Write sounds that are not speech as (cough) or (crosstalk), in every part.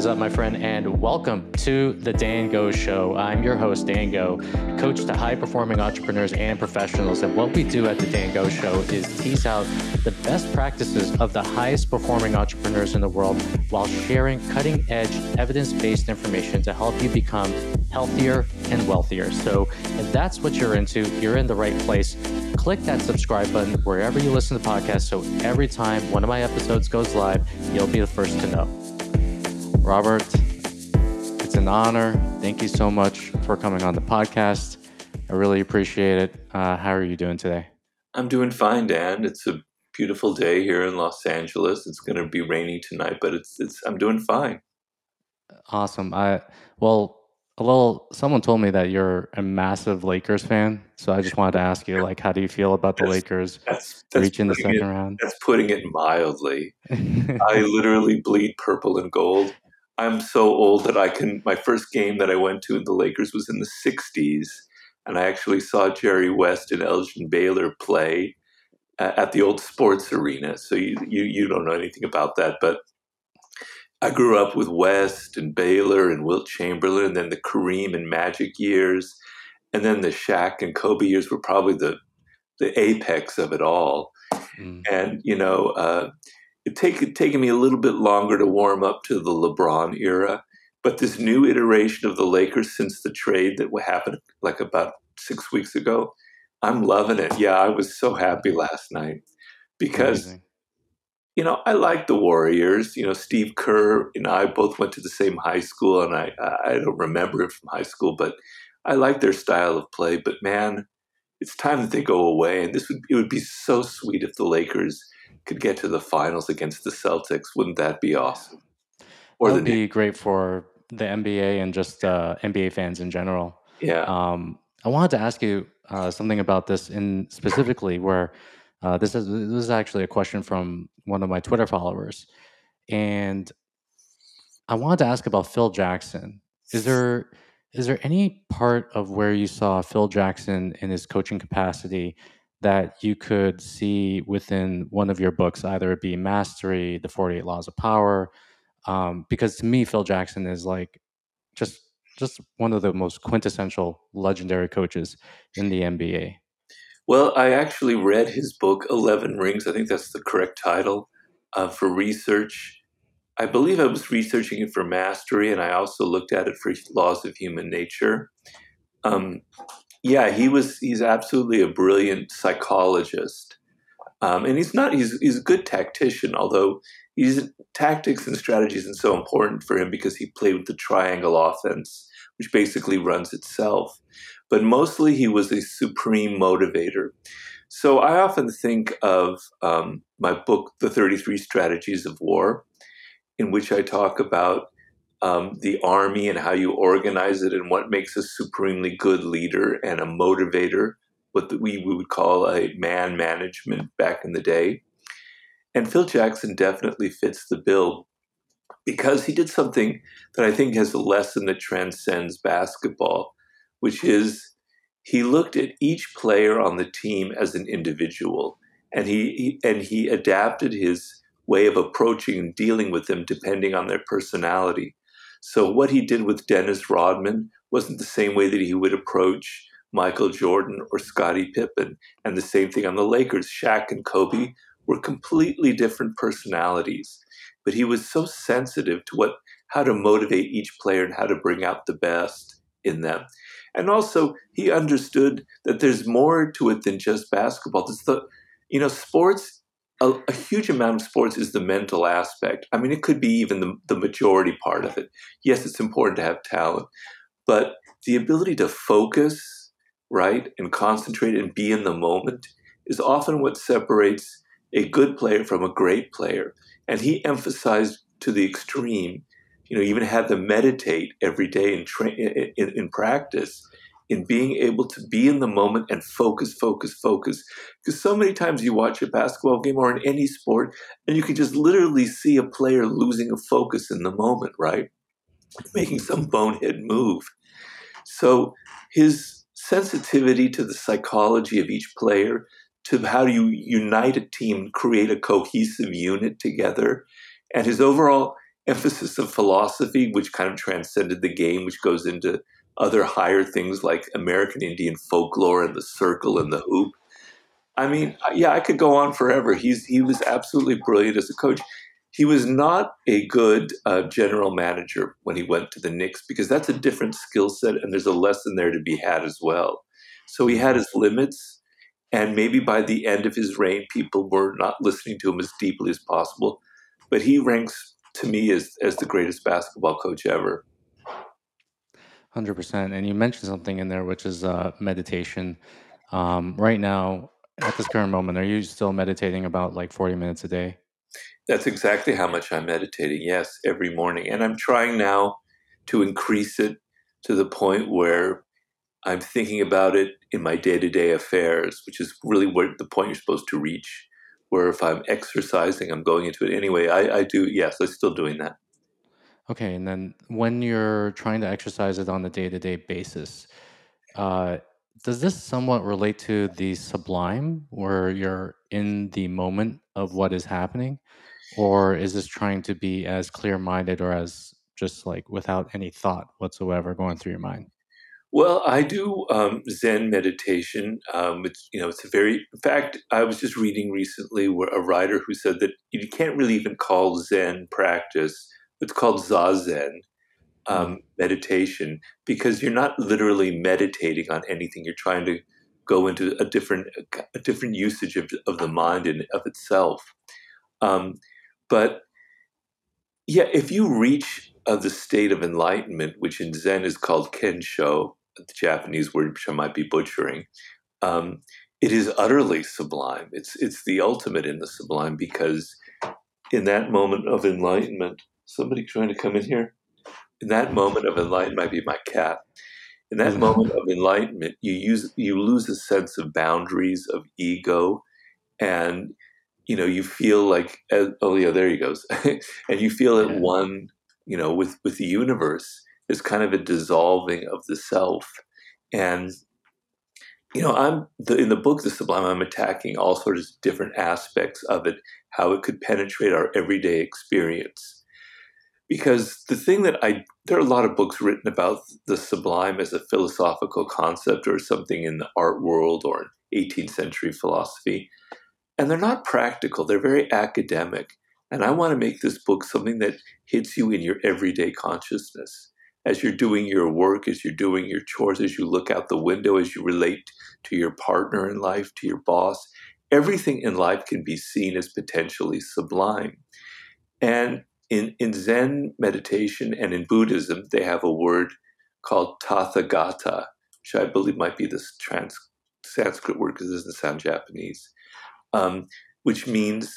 is up, my friend, and welcome to the Dan Go Show. I'm your host, Dan Go, coach to high performing entrepreneurs and professionals. And what we do at the Dan Go Show is tease out the best practices of the highest performing entrepreneurs in the world while sharing cutting edge, evidence based information to help you become healthier and wealthier. So, if that's what you're into, you're in the right place. Click that subscribe button wherever you listen to podcasts so every time one of my episodes goes live, you'll be the first to know. Robert, it's an honor. Thank you so much for coming on the podcast. I really appreciate it. Uh, how are you doing today? I'm doing fine, Dan. It's a beautiful day here in Los Angeles. It's going to be rainy tonight, but it's it's I'm doing fine. Awesome. I well, a little. Someone told me that you're a massive Lakers fan, so I just wanted to ask you, like, how do you feel about the That's- Lakers That's, that's reaching the second it, round? That's putting it mildly. (laughs) I literally bleed purple and gold. I'm so old that I can. My first game that I went to in the Lakers was in the '60s, and I actually saw Jerry West and Elgin Baylor play a- at the old sports arena. So you you you don't know anything about that, but I grew up with West and Baylor and Wilt Chamberlain, and then the Kareem and Magic years, and then the Shaq and Kobe years were probably the the apex of it all Mm. and you know uh, it take taken me a little bit longer to warm up to the LeBron era, but this new iteration of the Lakers since the trade that happened like about six weeks ago, I'm loving it. Yeah, I was so happy last night because Amazing. you know I like the Warriors. You know Steve Kerr and I both went to the same high school, and I I don't remember it from high school, but I like their style of play. But man, it's time that they go away, and this would it would be so sweet if the Lakers could get to the finals against the Celtics. Wouldn't that be awesome? Or that the would be great for the NBA and just uh, NBA fans in general. yeah Um, I wanted to ask you uh, something about this in specifically where uh, this is this is actually a question from one of my Twitter followers, and I wanted to ask about Phil Jackson. Is there is there any part of where you saw Phil Jackson in his coaching capacity that you could see within one of your books, either it be Mastery, The Forty Eight Laws of Power? Um, because to me, Phil Jackson is like just just one of the most quintessential legendary coaches in the NBA. Well, I actually read his book, Eleven Rings. I think that's the correct title uh, for research. I believe I was researching it for mastery, and I also looked at it for Laws of Human Nature. Um, yeah, he was. He's absolutely a brilliant psychologist, um, and he's not. He's he's a good tactician, although he's tactics and strategies and so important for him because he played with the triangle offense, which basically runs itself but mostly he was a supreme motivator. So I often think of um, my book, The 33 Strategies of War, in which I talk about um, the army and how you organize it and what makes a supremely good leader and a motivator, what we would call a man management back in the day. And Phil Jackson definitely fits the bill because he did something that I think has a lesson that transcends basketball which is he looked at each player on the team as an individual and he, he, and he adapted his way of approaching and dealing with them depending on their personality so what he did with dennis rodman wasn't the same way that he would approach michael jordan or scottie pippen and the same thing on the lakers Shaq and kobe were completely different personalities but he was so sensitive to what how to motivate each player and how to bring out the best in them and also he understood that there's more to it than just basketball. There's the, you know, sports. A, a, huge amount of sports is the mental aspect. I mean, it could be even the, the majority part of it. Yes, it's important to have talent, but the ability to focus, right, and concentrate and be in the moment is often what separates a good player from a great player. And he emphasized to the extreme you know, even had them meditate every day in, tra- in, in practice, in being able to be in the moment and focus, focus, focus. Because so many times you watch a basketball game or in any sport, and you can just literally see a player losing a focus in the moment, right? Making some bonehead move. So his sensitivity to the psychology of each player, to how do you unite a team, create a cohesive unit together, and his overall emphasis of philosophy, which kind of transcended the game, which goes into other higher things like American Indian folklore and the circle and the hoop. I mean, yeah, I could go on forever. He's he was absolutely brilliant as a coach. He was not a good uh, general manager when he went to the Knicks because that's a different skill set, and there's a lesson there to be had as well. So he had his limits, and maybe by the end of his reign, people were not listening to him as deeply as possible. But he ranks to me as as the greatest basketball coach ever. Hundred percent. And you mentioned something in there, which is uh, meditation. Um, right now, at this current moment, are you still meditating about like forty minutes a day? That's exactly how much I'm meditating. Yes, every morning, and I'm trying now to increase it to the point where I'm thinking about it in my day to day affairs, which is really where the point you're supposed to reach. Where if I'm exercising, I'm going into it anyway. I, I do, yes, I'm still doing that. Okay, and then when you're trying to exercise it on a day to day basis, uh, does this somewhat relate to the sublime, where you're in the moment of what is happening? Or is this trying to be as clear minded or as just like without any thought whatsoever going through your mind? Well, I do um, Zen meditation. Um, it's you know it's a very. In fact, I was just reading recently where a writer who said that you can't really even call Zen practice. It's called zazen um, mm. meditation because you're not literally meditating on anything. You're trying to go into a different a different usage of, of the mind and of itself. Um, but yeah, if you reach uh, the state of enlightenment, which in Zen is called kensho, the Japanese word which I might be butchering, um, it is utterly sublime. It's it's the ultimate in the sublime because in that moment of enlightenment, somebody trying to come in here. In that moment of enlightenment, might be my cat. In that moment of enlightenment, you use you lose a sense of boundaries of ego, and you know you feel like uh, oh yeah, there he goes, (laughs) and you feel at one you know with with the universe. It's kind of a dissolving of the self, and you know i'm the, in the book the sublime i'm attacking all sorts of different aspects of it how it could penetrate our everyday experience because the thing that i there are a lot of books written about the sublime as a philosophical concept or something in the art world or in 18th century philosophy and they're not practical they're very academic and i want to make this book something that hits you in your everyday consciousness as you're doing your work, as you're doing your chores, as you look out the window, as you relate to your partner in life, to your boss, everything in life can be seen as potentially sublime. And in, in Zen meditation and in Buddhism, they have a word called Tathagata, which I believe might be this trans, Sanskrit word because it doesn't sound Japanese, um, which means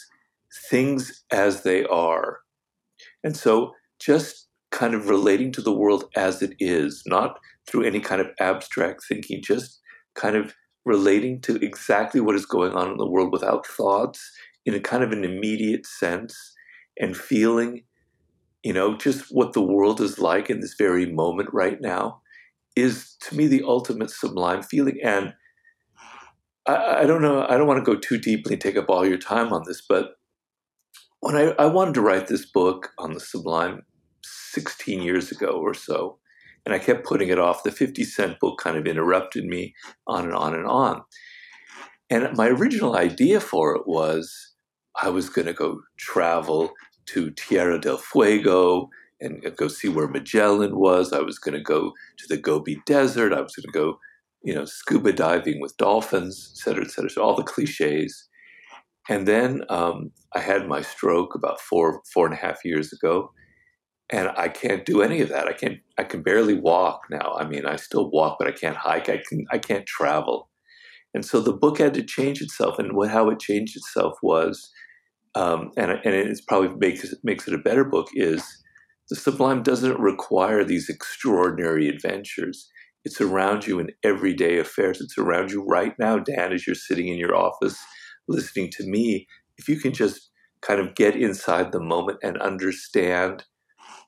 things as they are. And so just kind of relating to the world as it is, not through any kind of abstract thinking, just kind of relating to exactly what is going on in the world without thoughts in a kind of an immediate sense and feeling, you know, just what the world is like in this very moment right now is to me the ultimate sublime feeling. And I, I don't know, I don't want to go too deeply and take up all your time on this, but when I, I wanted to write this book on the sublime 16 years ago or so. And I kept putting it off. The 50 Cent book kind of interrupted me on and on and on. And my original idea for it was I was going to go travel to Tierra del Fuego and go see where Magellan was. I was going to go to the Gobi Desert. I was going to go, you know, scuba diving with dolphins, et cetera, et cetera. So all the cliches. And then um, I had my stroke about four, four and a half years ago and I can't do any of that. I can't. I can barely walk now. I mean, I still walk, but I can't hike. I can. I can't travel. And so the book had to change itself, and what, how it changed itself was, um, and and it's probably makes makes it a better book is the sublime doesn't require these extraordinary adventures. It's around you in everyday affairs. It's around you right now, Dan, as you're sitting in your office listening to me. If you can just kind of get inside the moment and understand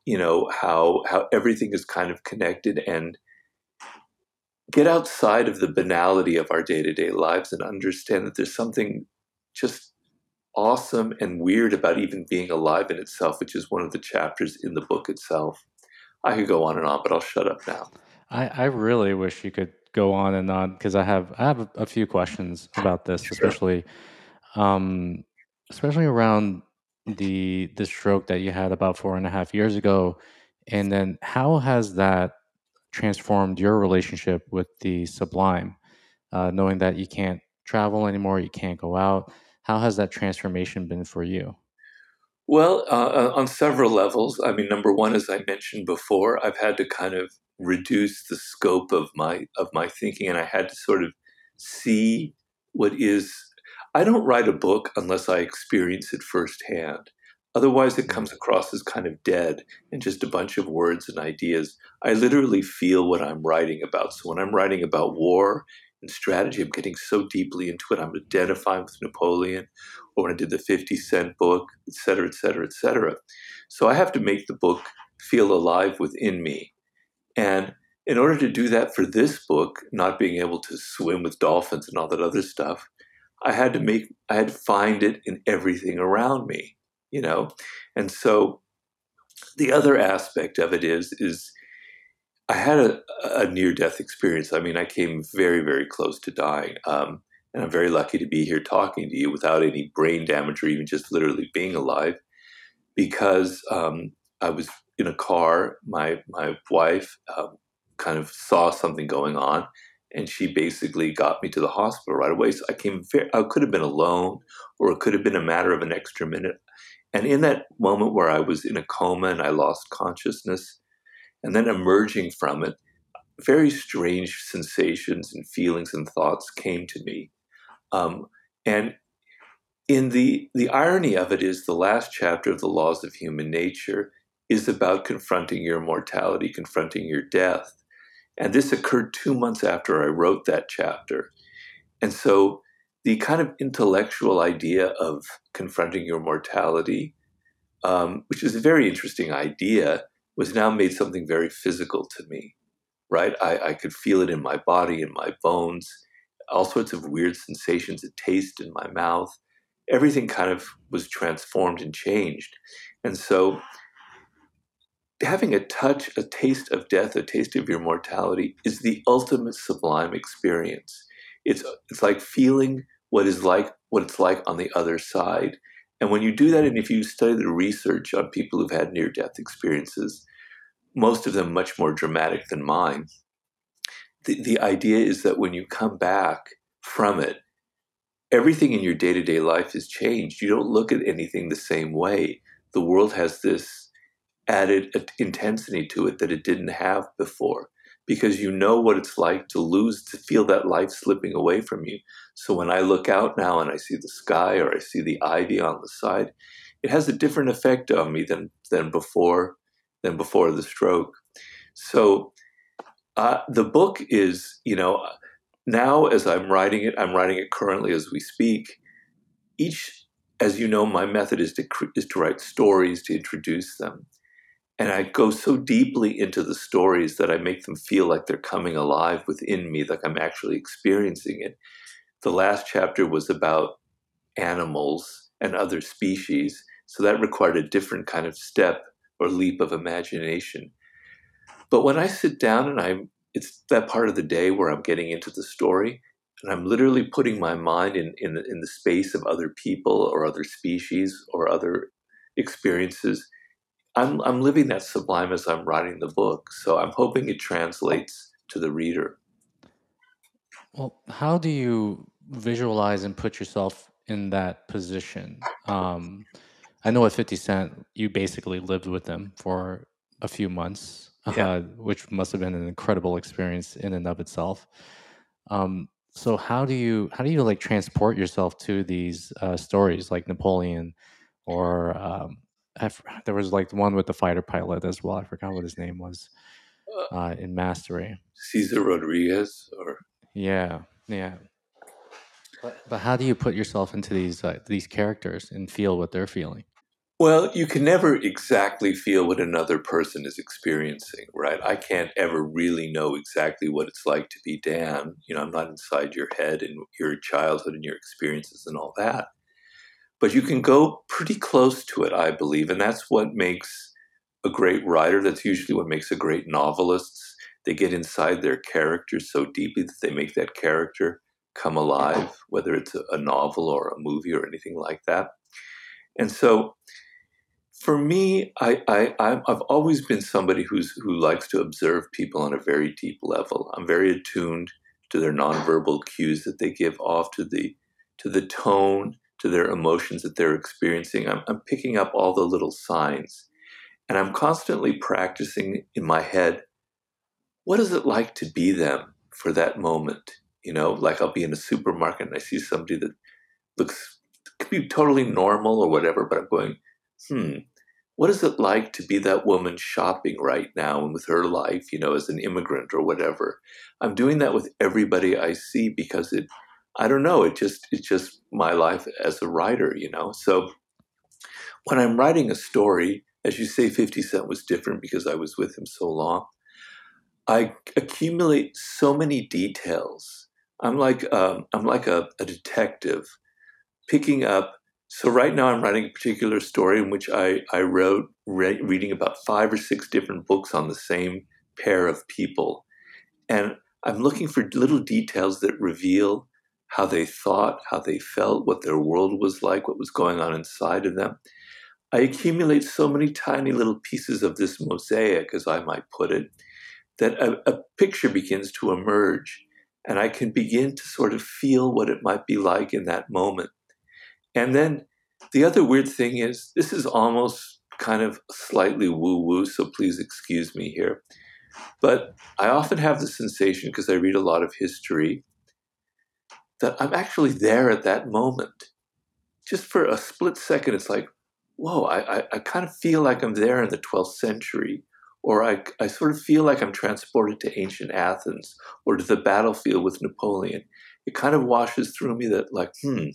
you know how how everything is kind of connected and get outside of the banality of our day-to-day lives and understand that there's something just awesome and weird about even being alive in itself, which is one of the chapters in the book itself. I could go on and on, but I'll shut up now. I, I really wish you could go on and on because I have I have a, a few questions about this, sure. especially um, especially around the the stroke that you had about four and a half years ago, and then how has that transformed your relationship with the sublime, uh, knowing that you can't travel anymore, you can't go out. How has that transformation been for you? Well, uh, uh, on several levels. I mean, number one, as I mentioned before, I've had to kind of reduce the scope of my of my thinking, and I had to sort of see what is. I don't write a book unless I experience it firsthand. Otherwise, it comes across as kind of dead and just a bunch of words and ideas. I literally feel what I'm writing about. So when I'm writing about war and strategy, I'm getting so deeply into it. I'm identifying with Napoleon, or when I did the 50 Cent book, et cetera, et cetera, et cetera. So I have to make the book feel alive within me. And in order to do that for this book, not being able to swim with dolphins and all that other stuff, I had to make, I had to find it in everything around me, you know? And so the other aspect of it is, is I had a, a near death experience. I mean, I came very, very close to dying. Um, and I'm very lucky to be here talking to you without any brain damage or even just literally being alive because um, I was in a car. My, my wife um, kind of saw something going on and she basically got me to the hospital right away. So I came, very, I could have been alone or it could have been a matter of an extra minute. And in that moment where I was in a coma and I lost consciousness, and then emerging from it, very strange sensations and feelings and thoughts came to me. Um, and in the the irony of it is the last chapter of the laws of human nature is about confronting your mortality, confronting your death. And this occurred two months after I wrote that chapter. And so the kind of intellectual idea of confronting your mortality, um, which is a very interesting idea, was now made something very physical to me, right? I, I could feel it in my body, in my bones, all sorts of weird sensations, a taste in my mouth. Everything kind of was transformed and changed. And so having a touch, a taste of death, a taste of your mortality is the ultimate sublime experience. It's it's like feeling what is like what it's like on the other side. And when you do that, and if you study the research on people who've had near death experiences, most of them much more dramatic than mine, the, the idea is that when you come back from it, everything in your day to day life has changed. You don't look at anything the same way. The world has this added uh, intensity to it that it didn't have before because you know what it's like to lose, to feel that life slipping away from you. So when I look out now and I see the sky or I see the ivy on the side, it has a different effect on me than than before than before the stroke. So uh, the book is, you know, now as I'm writing it, I'm writing it currently as we speak. Each, as you know, my method is to is to write stories to introduce them. And I go so deeply into the stories that I make them feel like they're coming alive within me, like I'm actually experiencing it. The last chapter was about animals and other species, so that required a different kind of step or leap of imagination. But when I sit down and I'm, it's that part of the day where I'm getting into the story, and I'm literally putting my mind in, in, in the space of other people or other species or other experiences I'm, I'm living that sublime as I'm writing the book. So I'm hoping it translates to the reader. Well, how do you visualize and put yourself in that position? Um, I know at 50 Cent, you basically lived with them for a few months, yeah. uh, which must have been an incredible experience in and of itself. Um, so how do you how do you like transport yourself to these uh, stories like Napoleon or um, there was like one with the fighter pilot as well. I forgot what his name was uh, uh in Mastery. Cesar Rodriguez, or yeah, yeah. But, but how do you put yourself into these uh, these characters and feel what they're feeling? Well, you can never exactly feel what another person is experiencing, right? I can't ever really know exactly what it's like to be Dan. You know, I'm not inside your head and your childhood and your experiences and all that. But you can go pretty close to it, I believe. And that's what makes a great writer. That's usually what makes a great novelist. They get inside their character so deeply that they make that character come alive, whether it's a, novel or a movie or anything like that. And so for me, I, I, I've always been somebody who's, who likes to observe people on a very deep level. I'm very attuned to their nonverbal cues that they give off to the, to the tone, to their emotions that they're experiencing. I'm, I'm picking up all the little signs. And I'm constantly practicing in my head what is it like to be them for that moment? You know, like I'll be in a supermarket and I see somebody that looks could be totally normal or whatever, but I'm going, hmm, what is it like to be that woman shopping right now and with her life, you know, as an immigrant or whatever? I'm doing that with everybody I see because it, I don't know, it just, it's just my life as a writer, you know? So when I'm writing a story, as you say, 50 Cent was different because I was with him so long. I accumulate so many details. I'm like um, I'm like a, a detective, picking up so right now I'm writing a particular story in which I, I wrote re- reading about five or six different books on the same pair of people. And I'm looking for little details that reveal how they thought, how they felt, what their world was like, what was going on inside of them. I accumulate so many tiny little pieces of this mosaic, as I might put it, that a, a picture begins to emerge. And I can begin to sort of feel what it might be like in that moment. And then the other weird thing is, this is almost kind of slightly woo woo, so please excuse me here. But I often have the sensation, because I read a lot of history, that I'm actually there at that moment. Just for a split second, it's like, whoa, I, I, I kind of feel like I'm there in the 12th century. Or I, I sort of feel like I'm transported to ancient Athens or to the battlefield with Napoleon. It kind of washes through me that, like, hmm,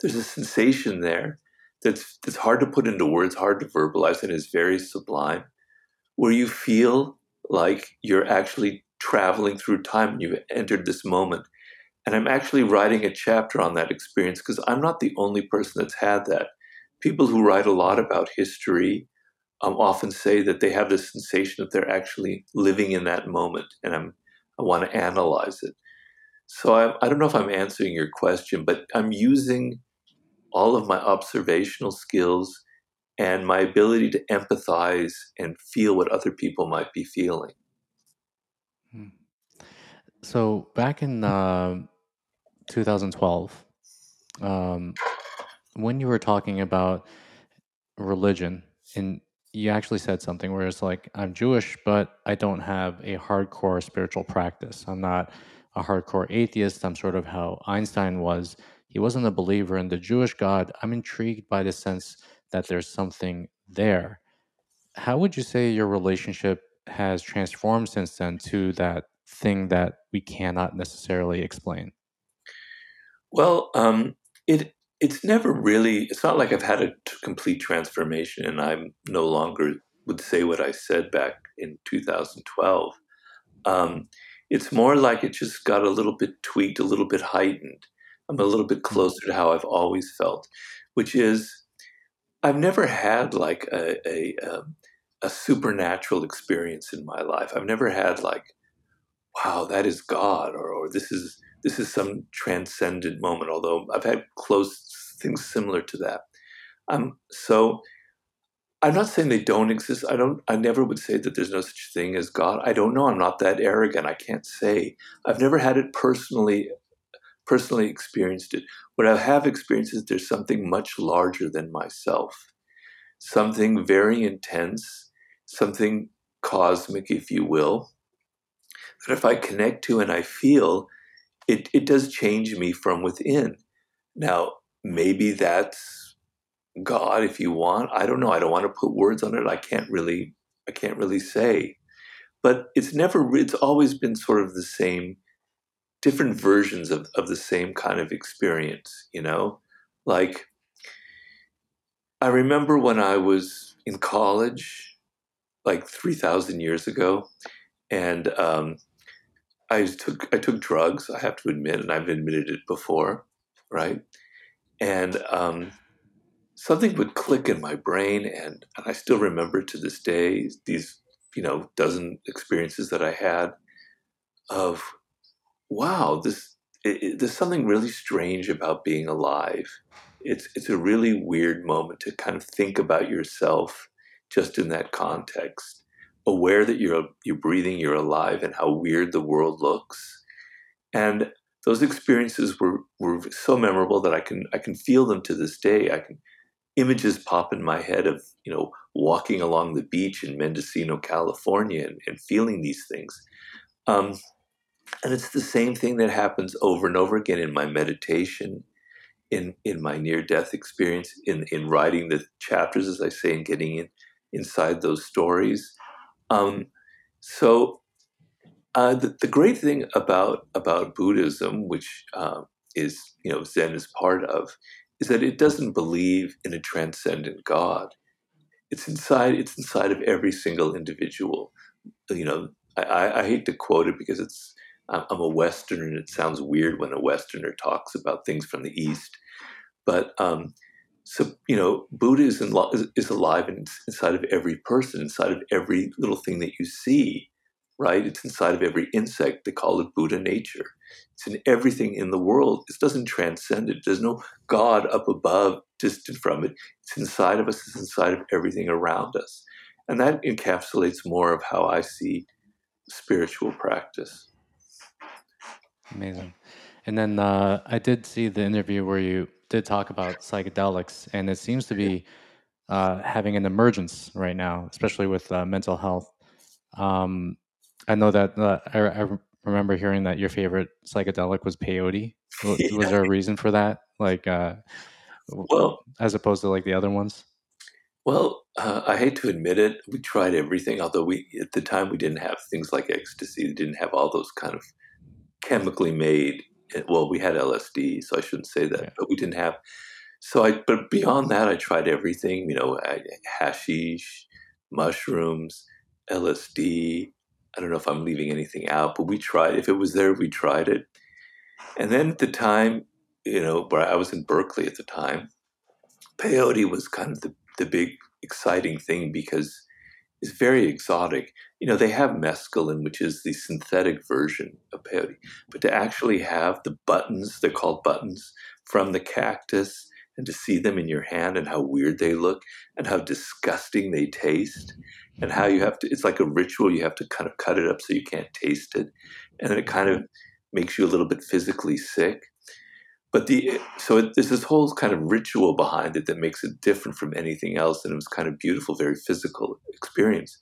there's a sensation there that's that's hard to put into words, hard to verbalize, and is very sublime, where you feel like you're actually traveling through time and you've entered this moment. And I'm actually writing a chapter on that experience because I'm not the only person that's had that. People who write a lot about history um, often say that they have this sensation that they're actually living in that moment, and I'm I want to analyze it. So I, I don't know if I'm answering your question, but I'm using all of my observational skills and my ability to empathize and feel what other people might be feeling. Hmm. So back in uh, 2012, um, when you were talking about religion, and you actually said something where it's like, I'm Jewish, but I don't have a hardcore spiritual practice. I'm not a hardcore atheist. I'm sort of how Einstein was he wasn't a believer in the Jewish God. I'm intrigued by the sense that there's something there. How would you say your relationship has transformed since then to that thing that we cannot necessarily explain? Well, um, it it's never really. It's not like I've had a complete transformation, and I'm no longer would say what I said back in 2012. Um, it's more like it just got a little bit tweaked, a little bit heightened. I'm a little bit mm-hmm. closer to how I've always felt, which is I've never had like a, a, um, a supernatural experience in my life. I've never had like, wow, that is God, or, or this is this is some transcendent moment. Although I've had close things similar to that. Um, so I'm not saying they don't exist. I don't. I never would say that there's no such thing as God. I don't know. I'm not that arrogant. I can't say. I've never had it personally personally experienced it. What I have experienced is there's something much larger than myself, something very intense, something cosmic, if you will, that if I connect to and I feel, it, it does change me from within. Now, maybe that's God if you want. I don't know. I don't want to put words on it. I can't really I can't really say. But it's never it's always been sort of the same different versions of, of the same kind of experience, you know? Like, I remember when I was in college, like 3,000 years ago, and um, I took I took drugs. I have to admit, and I've admitted it before, right? and um, something would click in my brain, and, and I still remember to this day these you know dozen experiences that I had of wow this it, it, there's something really strange about being alive. It's it's a really weird moment to kind of think about yourself just in that context, aware that you're you're breathing, you're alive, and how weird the world looks. And those experiences were were so memorable that I can I can feel them to this day. I can images pop in my head of you know walking along the beach in Mendocino, California, and, and feeling these things. Um, and it's the same thing that happens over and over again in my meditation, in in my near death experience, in in writing the chapters, as I say, and getting in inside those stories. Um, so uh, the, the, great thing about about Buddhism, which uh, is you know Zen is part of, is that it doesn't believe in a transcendent God. It's inside. It's inside of every single individual. You know, I, I hate to quote it because it's I'm a Westerner and it sounds weird when a Westerner talks about things from the East. But um, so you know, Buddha is, in, is alive inside of every person, inside of every little thing that you see. Right? It's inside of every insect. They call it Buddha nature. It's in everything in the world. It doesn't transcend it. There's no God up above, distant from it. It's inside of us. It's inside of everything around us, and that encapsulates more of how I see spiritual practice. Amazing. And then uh, I did see the interview where you did talk about psychedelics, and it seems to be uh, having an emergence right now, especially with uh, mental health. Um, I know that uh, I, I, remember hearing that your favorite psychedelic was peyote. (laughs) Was, yeah. was there a reason for that? Like, uh, well, as opposed to like the other ones? Well, uh, I hate to admit it, we tried everything. Although we at the time we didn't have things like ecstasy, we didn't have all those kind of chemically made. Well, we had LSD, so I shouldn't say that, yeah. but we didn't have. So I, but beyond that, I tried everything. You know, I, hashish, mushrooms, LSD. I don't know if I'm leaving anything out, but we tried. If it was there, we tried it. And then at the time, you know, where I was in Berkeley at the time, peyote was kind of the, the big exciting thing because it's very exotic you know, they have mescaline, which is the synthetic version of peyote, but to actually have the buttons, they're called buttons, from the cactus and to see them in your hand and how weird they look and how disgusting they taste and how you have to, it's like a ritual. You have to kind of cut it up so you can't taste it. And it kind of makes you a little bit physically sick. But the, so it, there's this whole kind of ritual behind it that makes it different from anything else. And it was kind of beautiful, very physical experience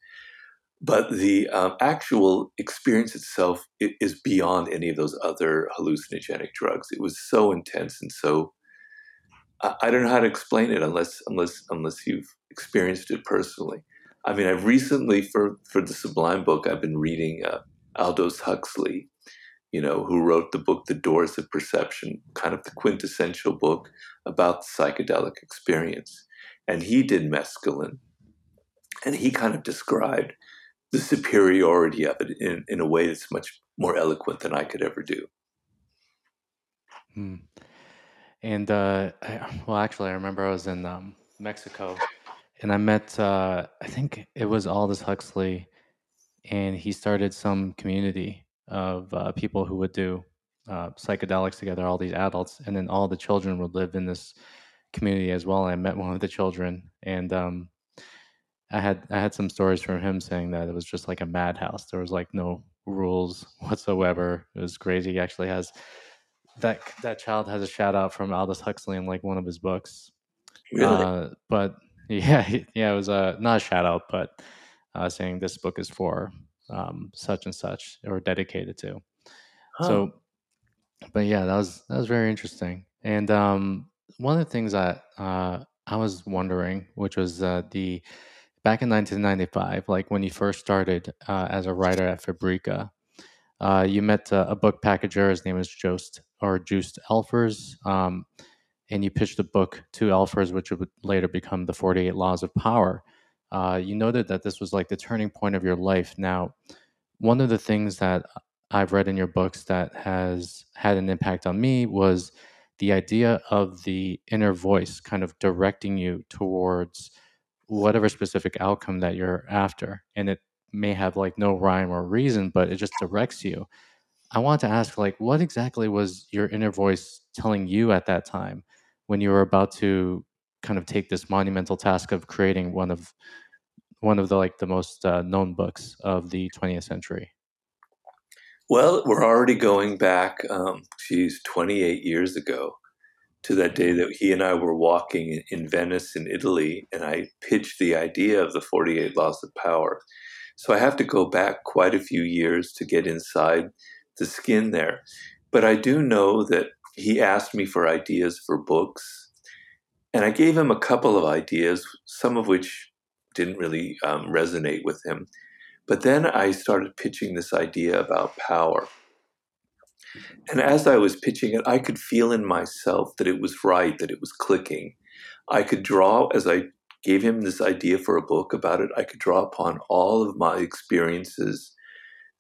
but the um, actual experience itself is beyond any of those other hallucinogenic drugs. It was so intense and so I don't know how to explain it unless unless unless you've experienced it personally. I mean, I've recently for for the Sublime book, I've been reading uh, Aldous Huxley, you know, who wrote the book The Doors of Perception, kind of the quintessential book about the psychedelic experience, and he did mescaline, and he kind of described the superiority of it in, in a way that's much more eloquent than I could ever do. Hmm. And uh, I, well, actually, I remember I was in um, Mexico, and I met uh, I think it was Aldous Huxley, and he started some community of uh, people who would do uh, psychedelics together. All these adults, and then all the children would live in this community as well. And I met one of the children, and um, I had I had some stories from him saying that it was just like a madhouse. There was like no rules (laughs) whatsoever. It was crazy. He actually has that that child has a shout out from Aldous Huxley in like one of his books. Really? Uh, but (laughs) yeah, yeah, it was a not a shout out, but uh, saying this book is for um, such and such or dedicated to. Huh. So, but yeah, that was that was very interesting. And um, one of the things that uh, I was wondering, which was uh, the back in 1995, like when you first started uh, as a writer at Fabrica, uh, you met a, a, book packager. His name is Jost or Joost Elfers, um, and you pitched a book to Elfers, which would later become the 48 Laws of Power. Uh, you noted that this was like the turning point of your life. Now, one of the things that I've read in your books that has had an impact on me was the idea of the inner voice kind of directing you towards whatever specific outcome that you're after. And it may have like no rhyme or reason, but it just directs you. I want to ask, like, what exactly was your inner voice telling you at that time when you were about to kind of take this monumental task of creating one of one of the like the most uh, known books of the 20th century? Well, we're already going back, um, geez, 28 years ago to that day that he and I were walking in Venice in Italy, and I pitched the idea of the 48 Laws of Power. So I have to go back quite a few years to get inside the skin there. But I do know that he asked me for ideas for books, and I gave him a couple of ideas, some of which didn't really um, resonate with him. But then I started pitching this idea about power. And as I was pitching it, I could feel in myself that it was right, that it was clicking. I could draw, as I gave him this idea for a book about it, I could draw upon all of my experiences,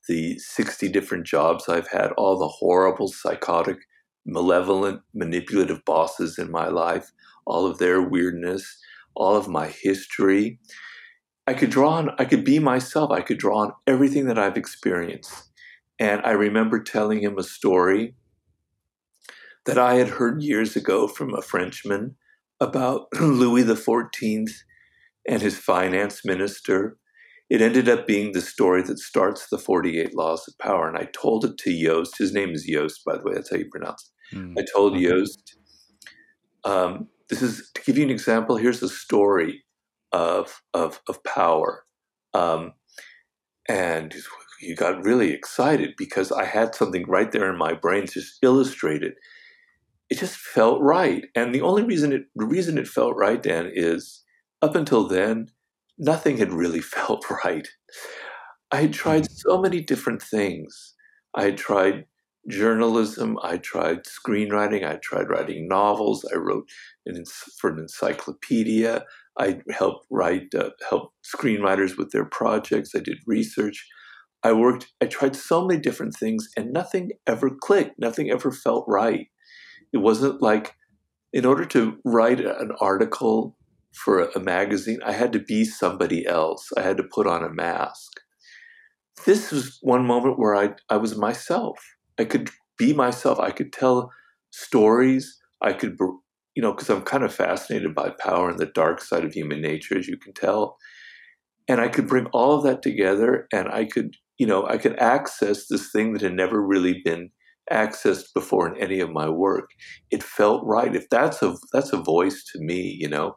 the 60 different jobs I've had, all the horrible, psychotic, malevolent, manipulative bosses in my life, all of their weirdness, all of my history. I could draw on, I could be myself. I could draw on everything that I've experienced. And I remember telling him a story that I had heard years ago from a Frenchman about (clears throat) Louis XIV and his finance minister. It ended up being the story that starts the 48 Laws of Power. And I told it to Yost. His name is Yost, by the way. That's how you pronounce it. Mm, I told okay. Yost, um, this is to give you an example, here's a story of, of, of power. Um, and he got really excited because I had something right there in my brain to just illustrated. It It just felt right. And the only reason it the reason it felt right, Dan, is up until then, nothing had really (laughs) felt right. I had tried mm-hmm. so many different things. I had tried journalism, I tried screenwriting, I tried writing novels, I wrote an, for an encyclopedia, I helped write, uh, help screenwriters with their projects, I did research. I worked, I tried so many different things and nothing ever clicked. Nothing ever felt right. It wasn't like, in order to write an article for a magazine, I had to be somebody else. I had to put on a mask. This was one moment where I, I was myself. I could be myself. I could tell stories. I could, you know, because I'm kind of fascinated by power and the dark side of human nature, as you can tell. And I could bring all of that together and I could you know, I could access this thing that had never really been accessed before in any of my work. It felt right. If that's a that's a voice to me, you know,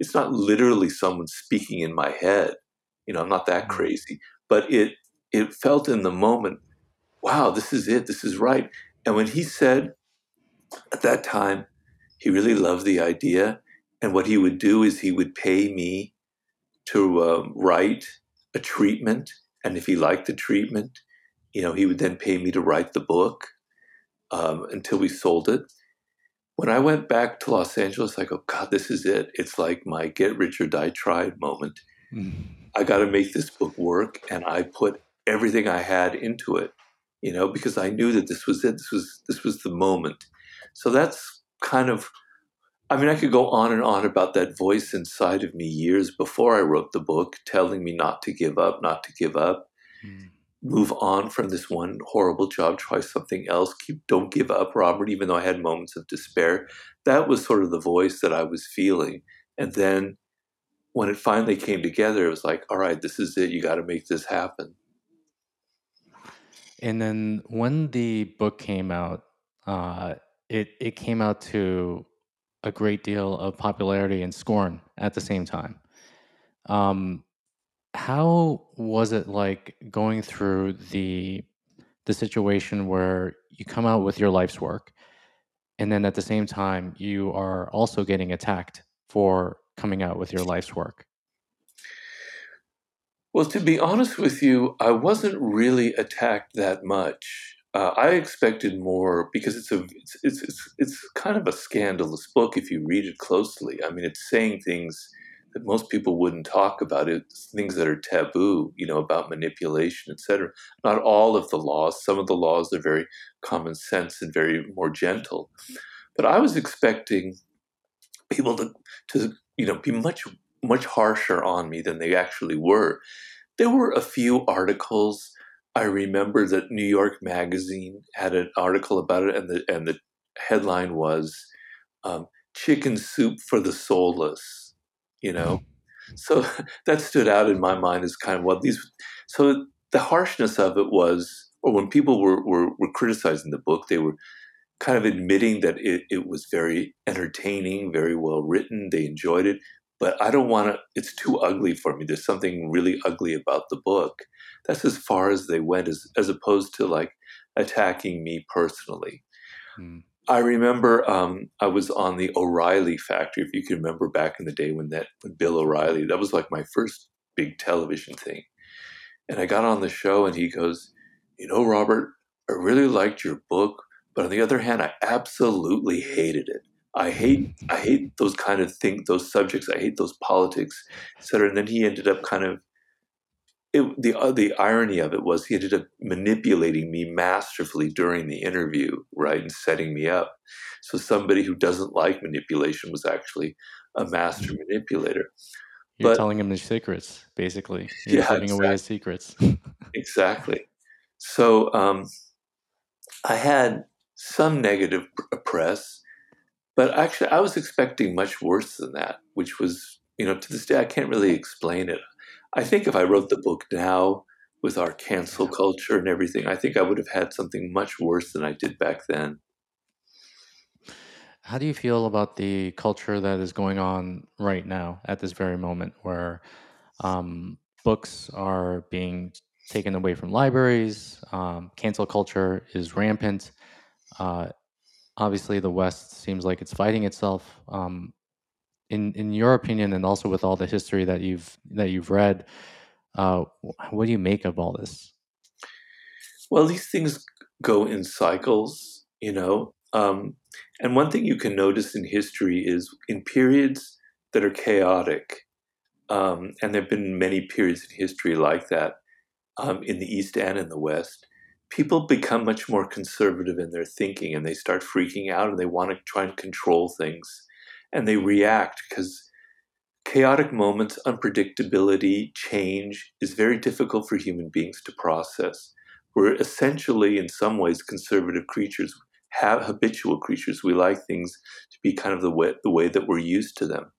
it's not literally someone speaking in my head. You know, I'm not that mm-hmm. crazy, but it it felt in the moment, wow, this is it. This is right. And when he said at that time, he really loved the idea, and what he would do is he would pay me to um, write a treatment and if he liked the treatment, you know, he would then pay me to write the book um, until we sold it. When I went back to Los Angeles, I go, God, this is it. It's like my get rich or die trying moment. Mm-hmm. I got to make this book work. And I put everything I had into it, you know, because I knew that this was it. This was, this was the moment. So that's kind of, I mean, I could go on and on about that voice inside of me years before I wrote the book telling me not to give up, not to give up mm. move on from this one horrible job, try something else. Keep, don't give up, Robert. Even though I had moments of despair, that was sort of the voice that I was feeling. And then when it finally came together, it was like, all right, this is it. You got to make this happen. And then when the book came out, uh, it it came out to a great deal of popularity and scorn at the same time. Um, how was it like going through the the situation where you come out with your life's work and then at the same time you are also getting attacked for coming out with your life's work? Well, to be honest with you, I wasn't really attacked that much. Uh, I expected more because it's a it's, it's it's it's kind of a scandalous book if you read it closely. I mean, it's saying things that most people wouldn't talk about it things that are taboo you know about manipulation etc not all of the laws some of the laws are very common sense and very more gentle But I was expecting people to, to you know, be much much harsher on me than they actually were. There were a few articles. I remember that New York Magazine had an article about it, and the and the headline was um, "Chicken Soup for the Soulless." You know, so (laughs) that stood out in my mind as kind of what these. So the harshness of it was, or when people were were, were criticizing the book, they were kind of admitting that it, it was very entertaining, very well written. They enjoyed it, but I don't want to, it's too ugly for me. There's something really ugly about the book. That's as far as they went, as, as opposed to like attacking me personally. Hmm. I remember um, I was on the O'Reilly Factor, if you can remember back in the day when that when Bill O'Reilly, that was like my first big television thing. And I got on the show and he goes, You know, Robert, I really liked your book, but on the other hand, I absolutely hated it. I hate I hate those kind of things, those subjects. I hate those politics, etc. And then he ended up kind of it, the uh, the irony of it was he ended up manipulating me masterfully during the interview, right, and setting me up. So somebody who doesn't like manipulation was actually a master mm-hmm. manipulator. You're but, telling him the secrets, basically. You're yeah, giving exactly. away his secrets. (laughs) exactly. So um, I had some negative press but actually, I was expecting much worse than that, which was, you know, to this day, I can't really explain it. I think if I wrote the book now with our cancel culture and everything, I think I would have had something much worse than I did back then. How do you feel about the culture that is going on right now at this very moment where um, books are being taken away from libraries? Um, cancel culture is rampant. Uh, obviously the West seems like it's fighting itself. Um, in in your opinion, and also with all the history that you've that you've read, uh, what do you make of all this? Well, these things go in cycles, you know. Um, and one thing you can notice in history is in periods that are chaotic, um, and there have been many periods in history like that um, in the East and in the West people become much more conservative in their thinking and they start freaking out and they want to try and control things and they react because chaotic moments, unpredictability, change is very difficult for human beings to process. We're essentially, in some ways, conservative creatures, have habitual creatures. We like things to be kind of the way, the way that we're used to them.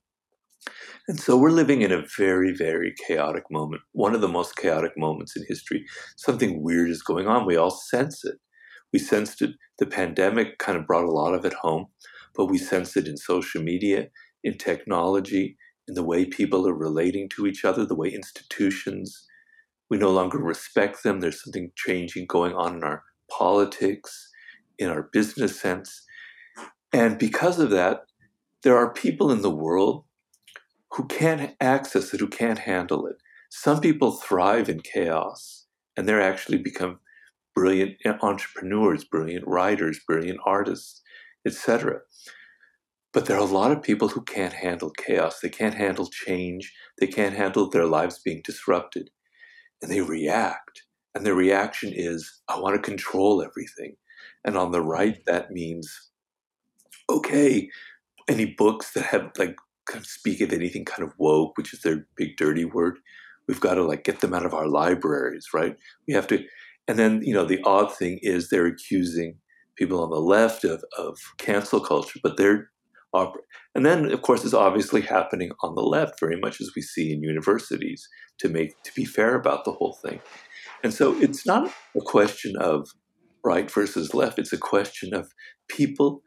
And so we're living in a very, very chaotic moment, one of the most chaotic moments in history. Something weird is going on. We all sense it. We sensed it. The pandemic kind of brought a lot of it home, but we sense it in social media, in technology, in the way people are relating to each other, the way institutions, we no longer respect them. There's something changing going on in our politics, in our business sense. And because of that, there are people in the world who can't access it, who can't handle it. Some people thrive in chaos and they're actually become brilliant entrepreneurs, brilliant writers, brilliant artists, etc. But there are a lot of people who can't handle chaos. They can't handle change. They can't handle their lives being disrupted. And they react. And their reaction is, I want to control everything. And on the right, that means, okay, any books that have like kind of speak of anything kind of woke, which is their big dirty word, we've got to like get them out of our libraries, right? We have to, and then you know the odd thing is they're accusing people on the left of of cancel culture, but they're and then of course it's obviously happening on the left very much as we see in universities to make to be fair about the whole thing. And so it's not a question of right versus left, it's a question of people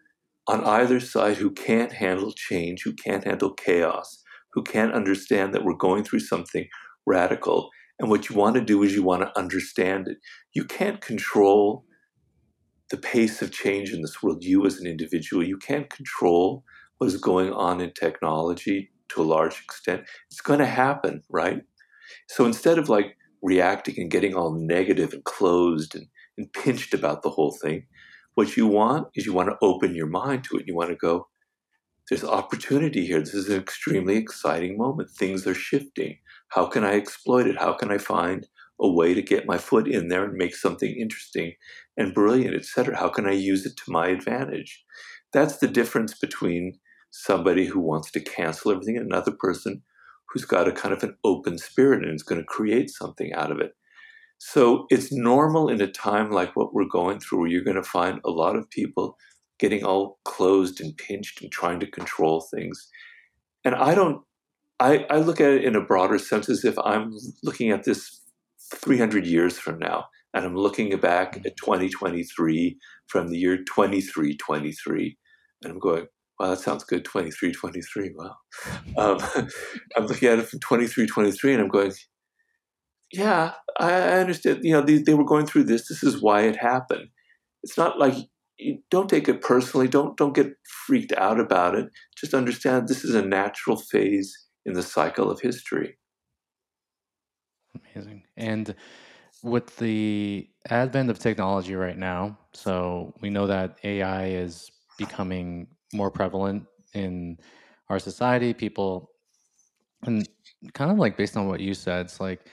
on either side who can't handle change, who can't handle chaos, who can't understand that we're going through something radical. And what you want to do is you want to understand it. You can't control the pace of change in this world, you as an individual. You can't control what is going on in technology to a large extent. It's going to happen, right? So instead of like reacting and getting all negative and closed and, and pinched about the whole thing, what you want is you want to open your mind to it. You want to go, there's opportunity here. This is an extremely exciting moment. Things are shifting. How can I exploit it? How can I find a way to get my foot in there and make something interesting and brilliant, etc.? How can I use it to my advantage? that's the difference between somebody who wants to cancel everything and another person who's got a kind of an open spirit and is going to create something out of it. So it's normal in a time like what we're going through, where you're going to find a lot of people getting all closed and pinched and trying to control things. And I don't, I, I look at it in a broader sense as if I'm looking at this 300 years from now, and I'm looking back at 2023 from the year 2323, and I'm going, wow, that sounds good, 2323, wow. Um, (laughs) I'm looking at it from 2323, and I'm going, yeah, I, understand. You know, they, they were going through this. This is why it happened. It's not like don't take it personally. Don't don't get freaked out about it. Just understand this is a natural phase in the cycle of history. Amazing. And with the advent of technology right now, so we know that AI is becoming more prevalent in our society. People, and kind of like based on what you said, it's like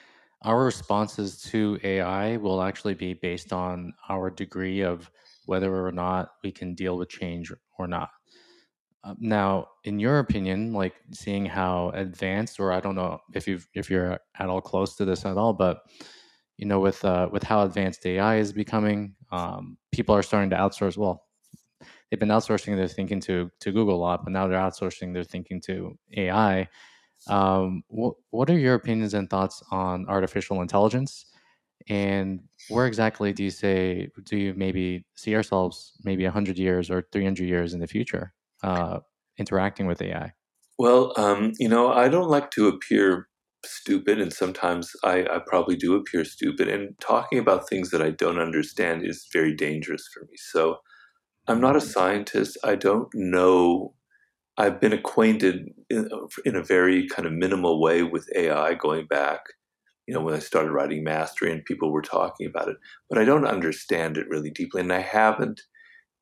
our responses to AI will actually be based on our degree of whether or not we can deal with change or not. Uh, now, in your opinion, like seeing how advanced, or I don't know if you if you're at all close to this at all, but you know, with uh, with how advanced AI is becoming, um, people are starting to outsource. Well, they've been outsourcing their thinking to to Google a lot, but now they're outsourcing their thinking to AI. Um, what what are your opinions and thoughts on artificial intelligence? And where exactly do you say do you maybe see ourselves maybe hundred years or three hundred years in the future uh, interacting with AI? Well, um, you know, I don't like to appear stupid, and sometimes I, I, probably do appear stupid. And talking about things that I don't understand is very dangerous for me. So I'm not a mm-hmm. scientist. I don't know I've been acquainted in, in, a very kind of minimal way with AI going back, you know, when I started writing mastery and people were talking about it, but I don't understand it really deeply, and I haven't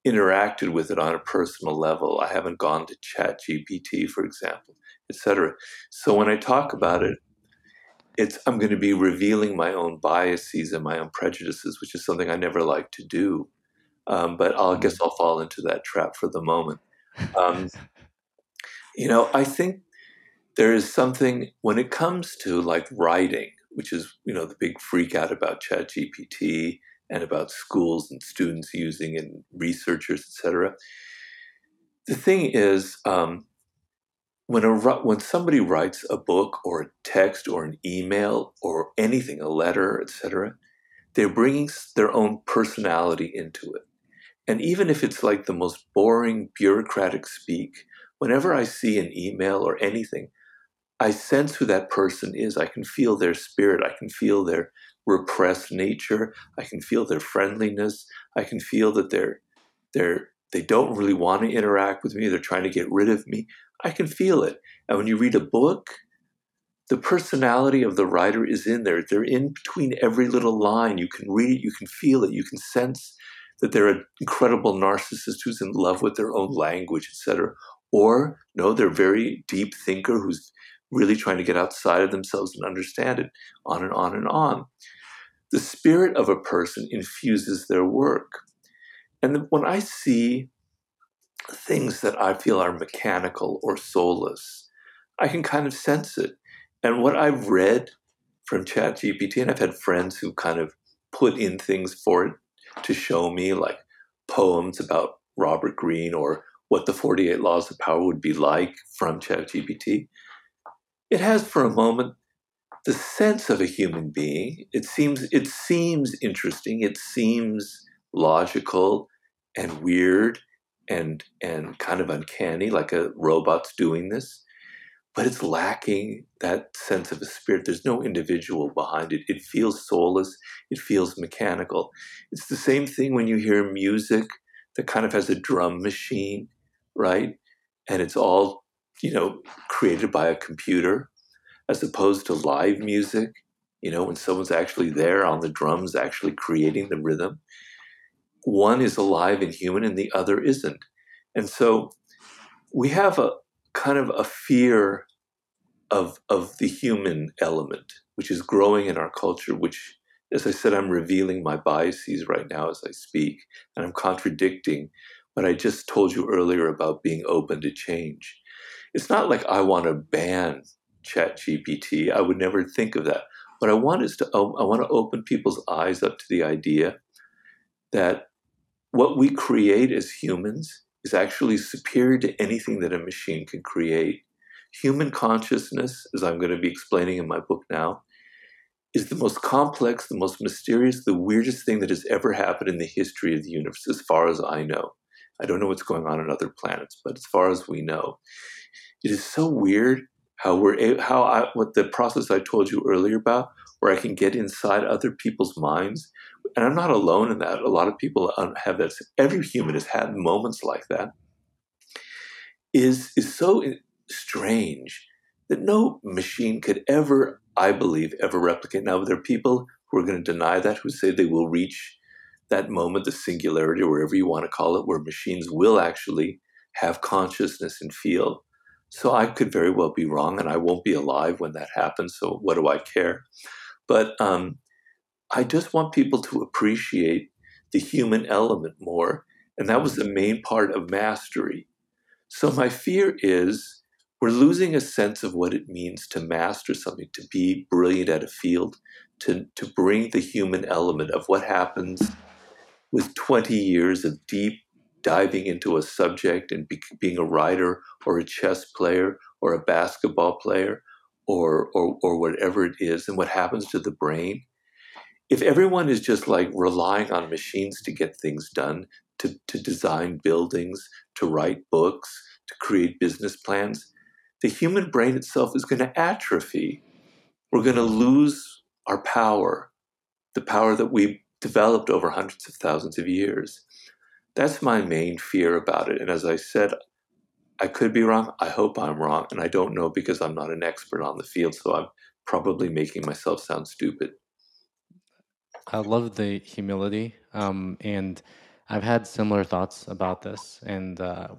interacted with it on a personal level. I haven't gone to Chat GPT, for example, etc. So when I talk about it, it's I'm going to be revealing my own biases and my own prejudices, which is something I never like to do. Um, but I'll, I guess mm. I'll fall into that trap for the moment. Um, You know, I think there is something when it comes to like writing, which is, you know, the big freak out about ChatGPT and about schools and students using and researchers, etc. The thing is, um, when a when somebody writes a book or a text or an email or anything, a letter, etc., they're bringing their own personality into it. And even if it's like the most boring bureaucratic speak, whenever I see an email or anything, I sense who that person is. I can feel their spirit. I can feel their repressed nature. I can feel their friendliness. I can feel that they're they're they don't really want to interact with me. They're trying to get rid of me. I can feel it. And when you read a book, the personality of the writer is in there. They're in between every little line. You can read it, you can feel it, you can sense that they're an incredible narcissist who's in love with their own language, etc. Or no, they're very deep thinker who's really trying to get outside of themselves and understand it, on and on and on. The spirit of a person infuses their work. And when I see things that I feel are mechanical or soulless, I can kind of sense it. And what I've read from ChatGPT, and I've had friends who kind of put in things for it to show me, like poems about Robert Greene or what the 48 laws of power would be like from ChatGPT. It has for a moment the sense of a human being. It seems it seems interesting. It seems logical and weird and and kind of uncanny, like a robot's doing this. But it's lacking that sense of a spirit. There's no individual behind it. It feels soulless. It feels mechanical. It's the same thing when you hear music that kind of has a drum machine right? And it's all, you know, created by a computer as opposed to live music, you know, when someone's actually there on the drums, actually creating the rhythm. One is alive and human and the other isn't. And so we have a kind of a fear of, of the human element, which is growing in our culture, which as I said, I'm revealing my biases right now as I speak, and I'm contradicting what I just told you earlier about being open to change. It's not like I want to ban ChatGPT. I would never think of that. What I want is to I want to open people's eyes up to the idea that what we create as humans is actually superior to anything that a machine can create. Human consciousness, as I'm going to be explaining in my book now, is the most complex, the most mysterious, the weirdest thing that has ever happened in the history of the universe, as far as I know. I don't know what's going on on other planets, but as far as we know, it is so weird how we're how I, what the process I told you earlier about, where I can get inside other people's minds, and I'm not alone in that. A lot of people um, have that. Every human has had moments like that. Is is so strange that no machine could ever, I believe, ever replicate. Now there are people who are going to deny that, who say they will reach that moment, the singularity, or whatever you want to call it, where machines will actually have consciousness and feel. So I could very well be wrong, and I won't be alive when that happens. So what do I care? But um, I just want people to appreciate the human element more, and that was the main part of mastery. So my fear is we're losing a sense of what it means to master something, to be brilliant at a field, to, to bring the human element of what happens with 20 years of deep diving into a subject and be, being a writer or a chess player or a basketball player or, or, or whatever it is and what happens to the brain. If everyone is just like relying on machines to get things done, to, to design buildings, to write books, to create business plans, the human brain itself is going to atrophy. We're going to lose our power, the power that we developed over hundreds of thousands of years. That's my main fear about it. And as I said, I could be wrong. I hope I'm wrong. And I don't know because I'm not an expert on the field. So I'm probably making myself sound stupid. I love the humility. Um, and I've had similar thoughts about this. And uh,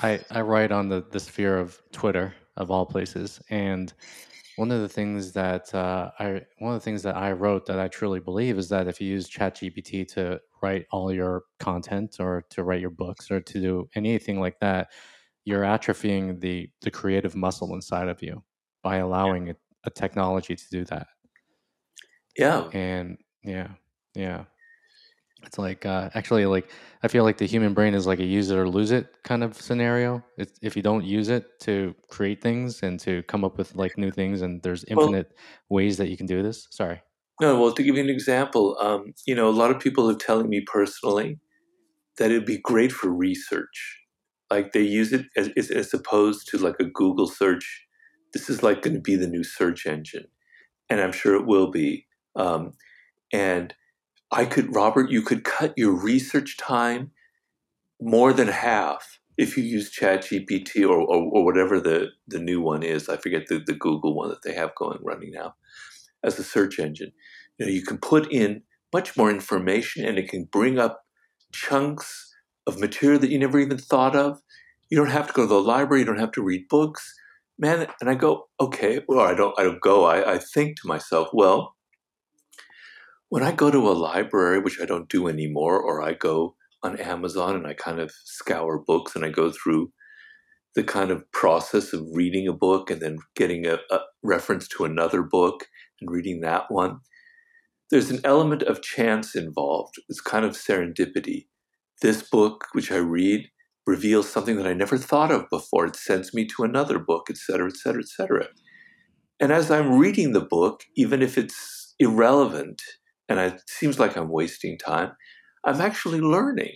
I, I write on the, the sphere of Twitter, of all places. And one of the things that uh, I one of the things that I wrote that I truly believe is that if you use ChatGPT to write all your content or to write your books or to do anything like that, you're atrophying the the creative muscle inside of you by allowing yeah. a, a technology to do that. Yeah. And yeah, yeah. It's like uh, actually like I feel like the human brain is like a use it or lose it kind of scenario. It's, if you don't use it to create things and to come up with like new things, and there's infinite well, ways that you can do this. Sorry. No, well, to give you an example, um, you know, a lot of people are telling me personally that it'd be great for research. Like they use it as, as opposed to like a Google search. This is like going to be the new search engine, and I'm sure it will be. Um, and I could, Robert, you could cut your research time more than half if you use ChatGPT or, or, or whatever the, the new one is. I forget the, the Google one that they have going running now as a search engine. You know, you can put in much more information and it can bring up chunks of material that you never even thought of. You don't have to go to the library, you don't have to read books. Man, and I go, okay, well, I don't I don't go, I, I think to myself, well, when I go to a library, which I don't do anymore, or I go on Amazon and I kind of scour books and I go through the kind of process of reading a book and then getting a, a reference to another book and reading that one, there's an element of chance involved. It's kind of serendipity. This book, which I read, reveals something that I never thought of before. It sends me to another book, et cetera, et cetera, et cetera. And as I'm reading the book, even if it's irrelevant and it seems like I'm wasting time, I'm actually learning.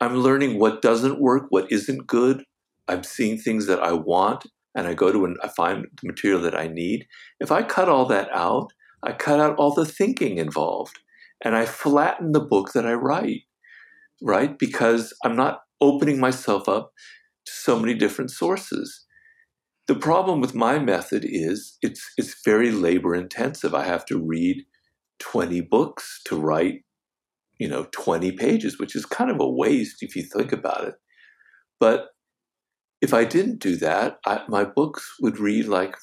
I'm learning what doesn't work, what isn't good. I'm seeing things that I want, and I go to and I find the material that I need. If I cut all that out, I cut out all the thinking involved, and I flatten the book that I write, right? Because I'm not opening myself up to so many different sources. The problem with my method is it's it's very labor intensive. I have to read 20 books to write, you know, 20 pages, which is kind of a waste if you think about it. But if I didn't do that, I, my books would read like,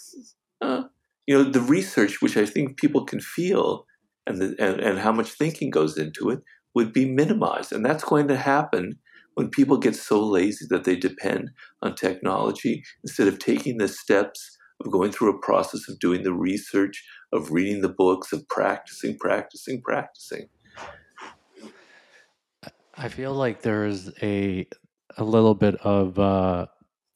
uh, you know, the research, which I think people can feel and, the, and, and how much thinking goes into it, would be minimized. And that's going to happen when people get so lazy that they depend on technology instead of taking the steps of going through a process of doing the research, of reading the books, of practicing, practicing, practicing. I feel like there's a a little bit of uh,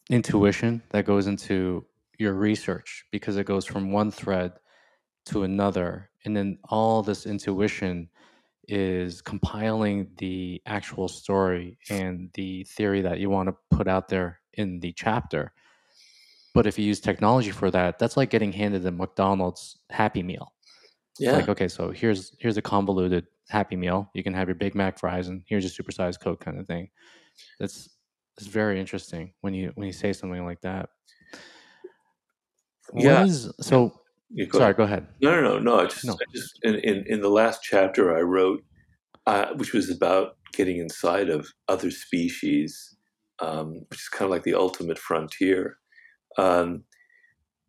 intuition that goes into your research because it goes from one thread to another, and then all this intuition is compiling the actual story and the theory that you want to put out there in the chapter. But if you use technology for that, that's like getting handed a McDonald's Happy Meal. Yeah. Like, okay, so here's here's a convoluted Happy Meal. You can have your Big Mac fries, and here's your supersized Coke kind of thing. That's it's very interesting when you when you say something like that. Yeah. so go sorry, ahead. go ahead. No, no, no, no. I just, no. I just in, in in the last chapter I wrote, uh, which was about getting inside of other species, um, which is kind of like the ultimate frontier. Um,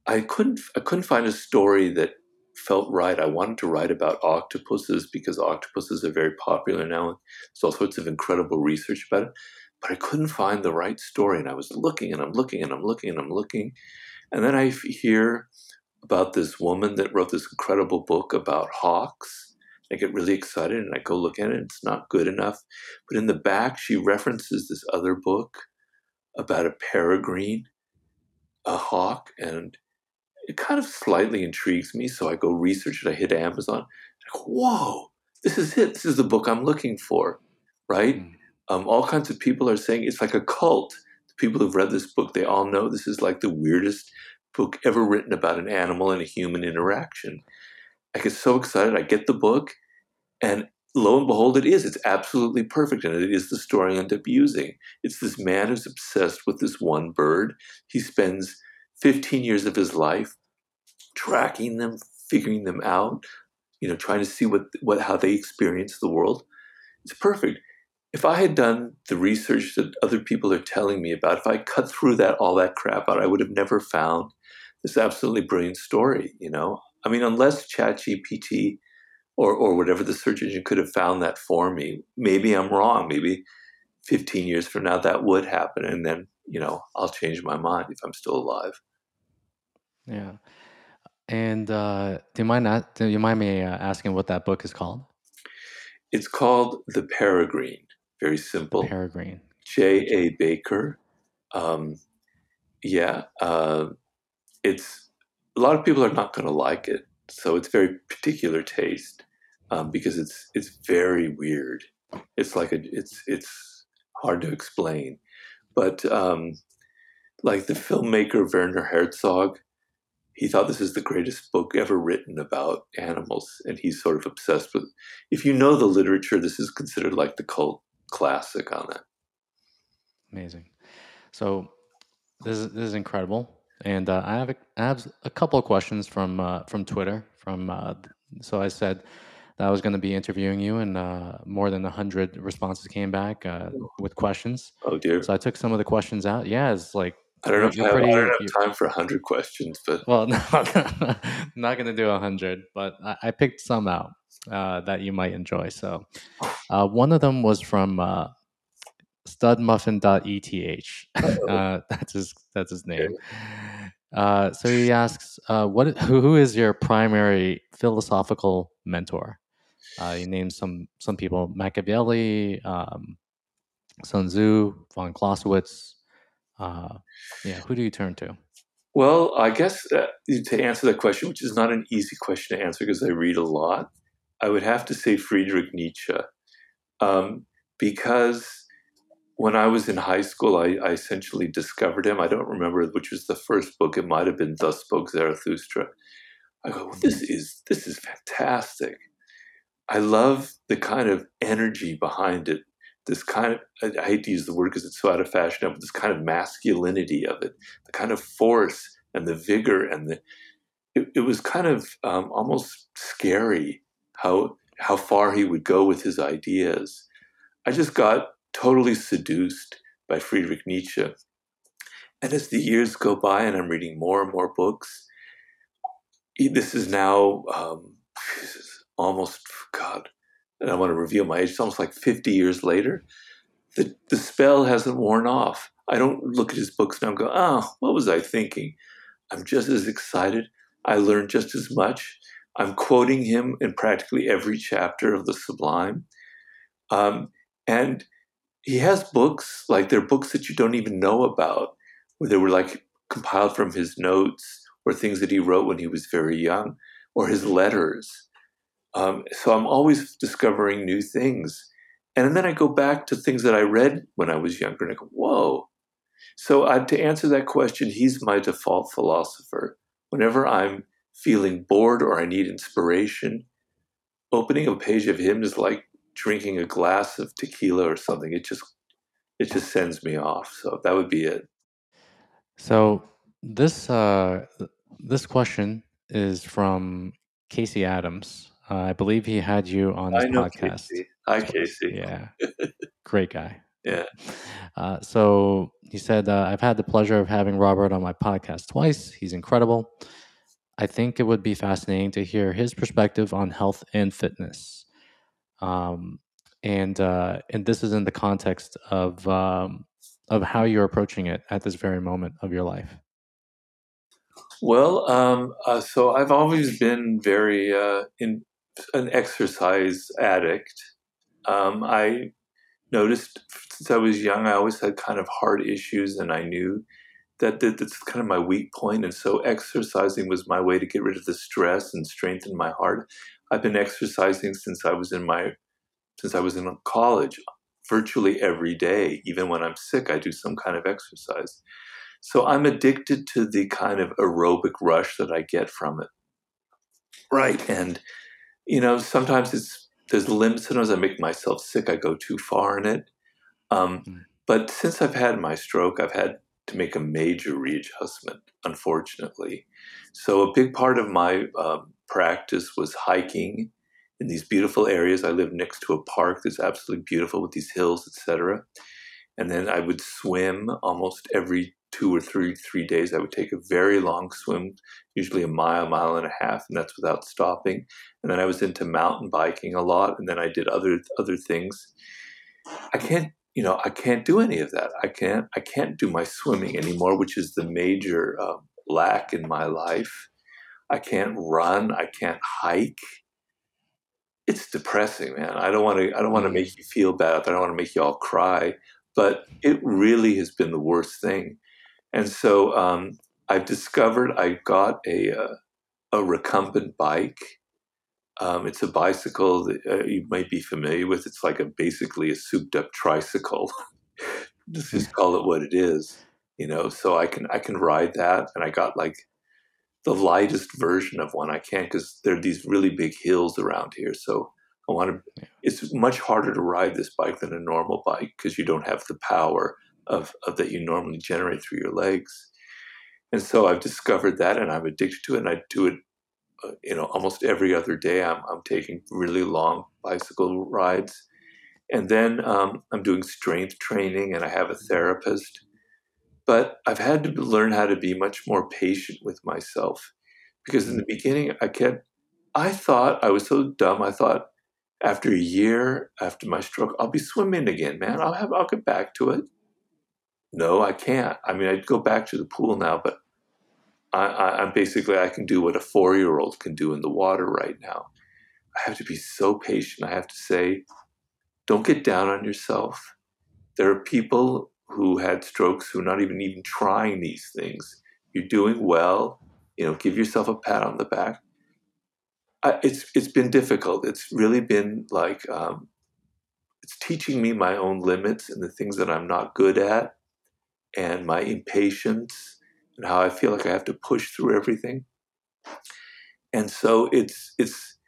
I couldn't I couldn't find a story that felt right. I wanted to write about octopuses because octopuses are very popular now. There's all sorts of incredible research about it, but I couldn't find the right story. And I was looking and I'm looking and I'm looking and I'm looking, and then I hear about this woman that wrote this incredible book about hawks. I get really excited and I go look at it. It's not good enough, but in the back she references this other book about a peregrine a hawk and it kind of slightly intrigues me. So I go research it. I hit Amazon. I go, whoa, this is it. This is the book I'm looking for, right? Mm. Um, all kinds of people are saying it's like a cult. The people who've read this book, they all know this is like the weirdest book ever written about an animal and a human interaction. I get so excited. I get the book, and lo and behold, it is. It's absolutely perfect, and it is the story I end up using. It's this man who's obsessed with this one bird. He spends 15 years of his life tracking them, figuring them out, you know, trying to see what, what how they experience the world. It's perfect. If I had done the research that other people are telling me about, if I cut through that all that crap out, I would have never found this absolutely brilliant story. You know, I mean, unless ChatGPT or or whatever the search engine could have found that for me. Maybe I'm wrong. Maybe 15 years from now that would happen, and then you know I'll change my mind if I'm still alive. Yeah. And uh, do you mind not, do you mind me uh, asking what that book is called? It's called The Peregrine. Very simple. The Peregrine. J. A. Baker. Um, yeah, uh, it's a lot of people are not going to like it so it's very particular taste um, because it's it's very weird. It's like a it's it's hard to explain, but um, like the filmmaker Werner Herzog, he thought this is the greatest book ever written about animals, and he's sort of obsessed with. If you know the literature, this is considered like the cult classic on it. Amazing. So this is this is incredible. And uh, I have a, I have a couple of questions from uh, from Twitter. From uh, so I said that I was going to be interviewing you, and uh, more than hundred responses came back uh, with questions. Oh dear! So I took some of the questions out. Yeah, it's like I don't know if I have, pretty, I don't have time for hundred questions, but well, (laughs) no, not going to do hundred, but I, I, picked some out uh, that you might enjoy. So one of them was from studmuffin.eth. (laughs) Uh, that's his that's his name. Uh, so he asks, uh, "What? Who is your primary philosophical mentor?" Uh, he names some some people: Machiavelli, um, Sun Tzu, von Clausewitz. Uh, yeah, who do you turn to? Well, I guess uh, to answer that question, which is not an easy question to answer because I read a lot, I would have to say Friedrich Nietzsche, um, because when I was in high school, I, I, essentially discovered him. I don't remember which was the first book. It might have been Thus Spoke Zarathustra. I go, well, this is this is fantastic. I love the kind of energy behind it. This kind of I, I hate to use the word because it's so out of fashion, but this kind of masculinity of it, the kind of force and the vigor and the it, it was kind of um, almost scary how how far he would go with his ideas. I just got totally seduced by Friedrich Nietzsche. And as the years go by and I'm reading more and more books, this is now um, (sighs) almost, God, and I want to reveal my age, it's almost like 50 years later. the, the spell hasn't worn off. I don't look at his books now and go, oh, what was I thinking? I'm just as excited. I learned just as much. I'm quoting him in practically every chapter of the Sublime. Um, and he has books, like they're books that you don't even know about, where they were like compiled from his notes or things that he wrote when he was very young or his letters. Um, so I'm always discovering new things. And then I go back to things that I read when I was younger and I go, whoa. So uh, to answer that question, he's my default philosopher. Whenever I'm feeling bored or I need inspiration, opening a page of him is like drinking a glass of tequila or something. It just it just sends me off. So that would be it. So this uh, this question is from Casey Adams. Uh, I believe he had you on his podcast. Casey. Hi, Casey. Yeah, great guy. Yeah. Uh, so he said, uh, I've had the pleasure of having Robert on my podcast twice. He's incredible. I think it would be fascinating to hear his perspective on health and fitness. Um, and uh, and this is in the context of um, of how you're approaching it at this very moment of your life. Well, um, uh, so I've always been very uh, in an exercise addict. Um, I noticed since I was young, I always had kind of heart issues, and I knew that, that that's kind of my weak point. And so, exercising was my way to get rid of the stress and strengthen my heart. I've been exercising since I was in my since I was in college, virtually every day. Even when I'm sick, I do some kind of exercise. So I'm addicted to the kind of aerobic rush that I get from it. Right. And, you know, sometimes it's, there's limits. Sometimes I make myself sick. I go too far in it. Um, mm. But since I've had my stroke, I've had to make a major readjustment, unfortunately. So a big part of my um, practice was hiking in these beautiful areas. I live next to a park that's absolutely beautiful with these hills, etc. And then I would swim almost every two or three three days. I would take a very long swim usually a mile mile and a half and that's without stopping. And then i was into mountain biking a lot and then i did other other things. I can't you know i can't do any of that. I can't i can't do my swimming anymore which is the major uh, lack in my life i can't run i can't hike it's depressing man i don't want to i don't want to make you feel bad i don't want to make you all cry but it really has been the worst thing and so um, I've discovered I got a, uh, a recumbent bike. Um, it's a bicycle that uh, you might be familiar with. It's like a basically a souped up tricycle. (laughs) Let's just call it what it is, you know. So I can I can ride that, and I got like the lightest version of one I can because there are these really big hills around here. So I want to. Yeah. It's much harder to ride this bike than a normal bike because you don't have the power of, of that you normally generate through your legs. And so I've discovered that, and I'm addicted to it, and I do it, uh, you know, almost every other day. I'm, I'm taking really long bicycle rides, and then um, I'm doing strength training, and I have a therapist. But I've had to learn how to be much more patient with myself, because in the mm. beginning I kept, I thought I was so dumb. I thought after a year after my stroke, I'll be swimming again, man. I'll have, I'll get back to it no, I can't. I mean, I'd go back to the pool now, but I, am basically I can do what a four year old can do in the water right now. I have to be so patient. I have to say, don't get down on yourself. There are people who had strokes who are not even even trying these things. You're doing well. You know, give yourself a pat on the back. I, it's it's been difficult. It's really been like um, it's teaching me my own limits and the things that I'm not good at and my impatience and how I feel like I have to push through everything. And so it's it's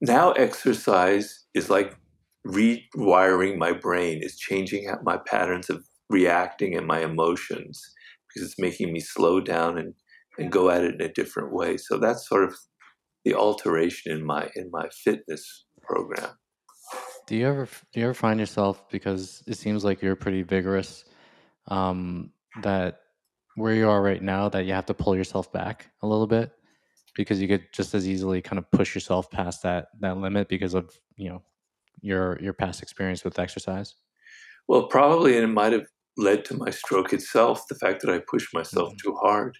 now exercise is like rewiring my brain, is changing my patterns of reacting and my emotions because it's making me slow down and, and go at it in a different way. So that's sort of the alteration in my in my fitness program. Do you ever do you ever find yourself because it seems like you're pretty vigorous um, that where you are right now that you have to pull yourself back a little bit because you could just as easily kind of push yourself past that that limit because of you know your your past experience with exercise Well, probably, and it might have led to my stroke itself, the fact that I pushed myself mm-hmm. too hard.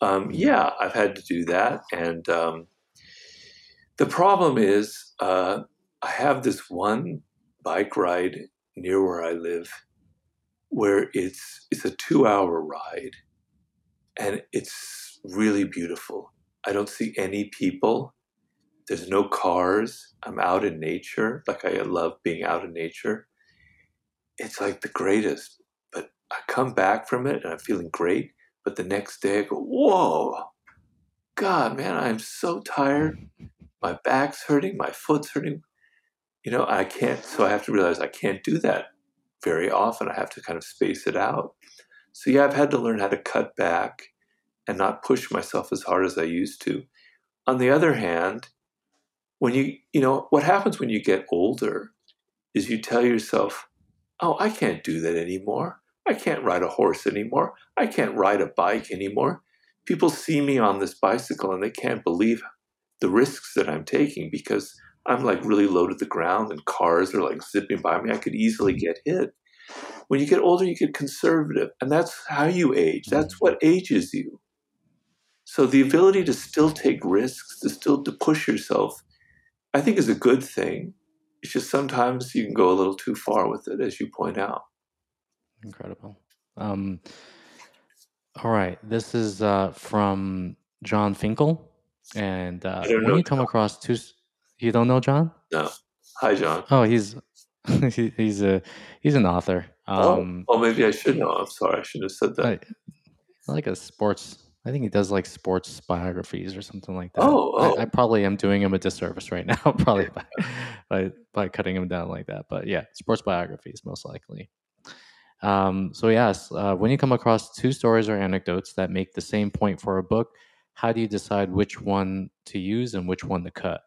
Um, mm-hmm. yeah, I've had to do that. And um, the problem is, uh, I have this one bike ride near where I live where it's it's a two hour ride and it's really beautiful. I don't see any people. There's no cars. I'm out in nature. Like I love being out in nature. It's like the greatest. I come back from it and I'm feeling great. But the next day I go, whoa, God, man, I'm so tired. My back's hurting, my foot's hurting. You know, I can't, so I have to realize I can't do that very often. I have to kind of space it out. So, yeah, I've had to learn how to cut back and not push myself as hard as I used to. On the other hand, when you, you know, what happens when you get older is you tell yourself, oh, I can't do that anymore. I can't ride a horse anymore. I can't ride a bike anymore. People see me on this bicycle and they can't believe the risks that I'm taking because I'm like really low to the ground and cars are like zipping by me. I could easily get hit. When you get older, you get conservative, and that's how you age. That's mm-hmm. what ages you. So the ability to still take risks, to still to push yourself, I think is a good thing. It's just sometimes you can go a little too far with it, as you point out. Incredible. Um, all right, this is uh, from John Finkel, and uh, when you come across two, you don't know John? No. Hi, John. Oh, he's (laughs) he, he's a he's an author. Oh, um, oh, oh, maybe I should know. I'm sorry, I should have said that. I, like a sports. I think he does like sports biographies or something like that. Oh, oh. I, I, probably am doing him a disservice right (laughs) now, probably by, by by cutting him down like that. But yeah, sports biographies most likely. Um, so yes, uh, when you come across two stories or anecdotes that make the same point for a book, how do you decide which one to use and which one to cut?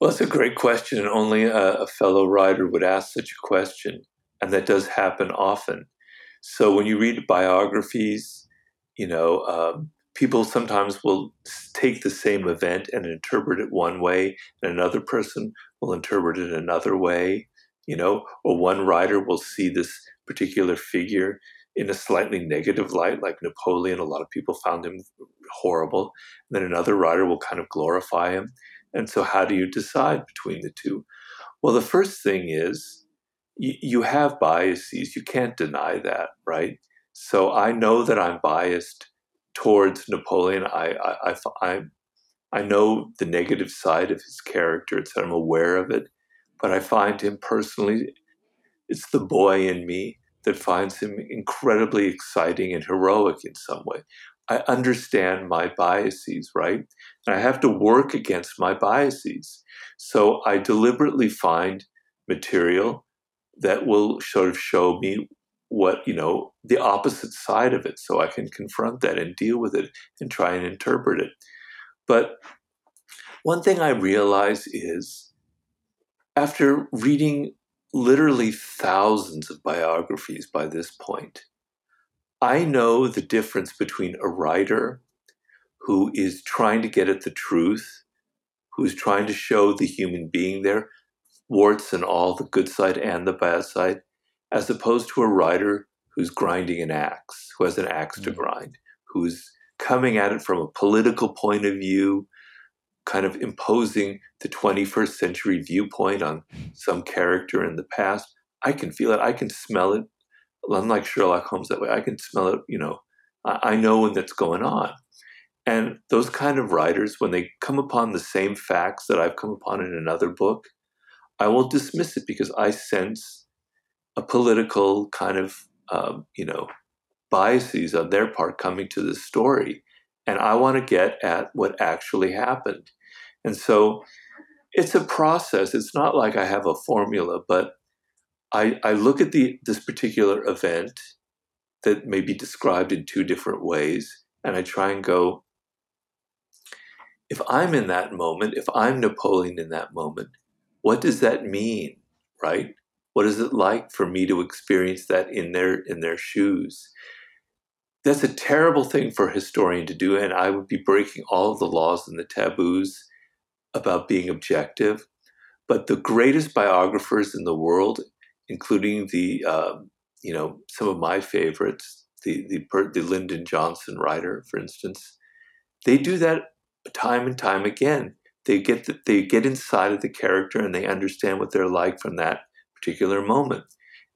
Well, it's a great question, and only a, a, fellow writer would ask such a question, and that does happen often. So when you read biographies, you know, um, people sometimes will take the same event and interpret it one way, and another person will interpret it another way, you know, or one writer will see this particular figure in a slightly negative light, like Napoleon. A lot of people found him horrible. And then another writer will kind of glorify him. And so, how do you decide between the two? Well, the first thing is you, you have biases. You can't deny that, right? So, I know that I'm biased towards Napoleon. I, I, I, I, I know the negative side of his character, it's I'm aware of it, but I find him personally, it's the boy in me that finds him incredibly exciting and heroic in some way. I understand my biases, right? And I have to work against my biases. So I deliberately find material that will sort of show me what, you know, the opposite side of it so I can confront that and deal with it and try and interpret it. But one thing I realize is after reading literally thousands of biographies by this point, I know the difference between a writer who is trying to get at the truth, who's trying to show the human being there, warts and all, the good side and the bad side, as opposed to a writer who's grinding an axe, who has an axe mm-hmm. to grind, who's coming at it from a political point of view, kind of imposing the 21st century viewpoint on some character in the past. I can feel it, I can smell it unlike Sherlock Holmes that way. I can smell it, you know, I, I know when that's going on. And those kind of writers, when they come upon the same facts that I've come upon in another book, I won't dismiss it because I sense a political kind of, um, you know, biases on their part coming to the story. And I want to get at what actually happened. And so it's a process. It's not like I have a formula, but I, I look at the this particular event that may be described in two different ways, and I try and go, if I'm in that moment, if I'm Napoleon in that moment, what does that mean, right? What is it like for me to experience that in their in their shoes? That's a terrible thing for a historian to do, and I would be breaking all of the laws and the taboos about being objective. But the greatest biographers in the world including the um, you know some of my favorites, the the the Lyndon Johnson writer, for instance. They do that time and time again. They get the, they get inside of the character and they understand what they're like from that particular moment.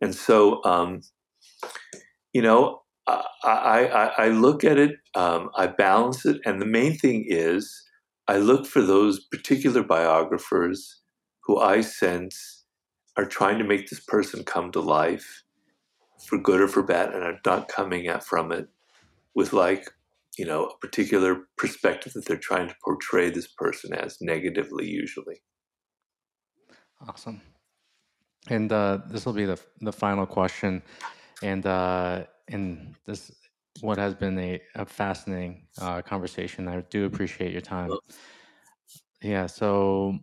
And so, um, you know, I, I, I look at it, um, I balance it, and the main thing is I look for those particular biographers who I sense are trying to make this person come to life for good or for bad and are not coming at from it with like you know a particular perspective that they're trying to portray this person as negatively usually. Awesome. And uh, this will be the the final question. And uh, and this what has been a, a fascinating uh, conversation i do appreciate your time yeah so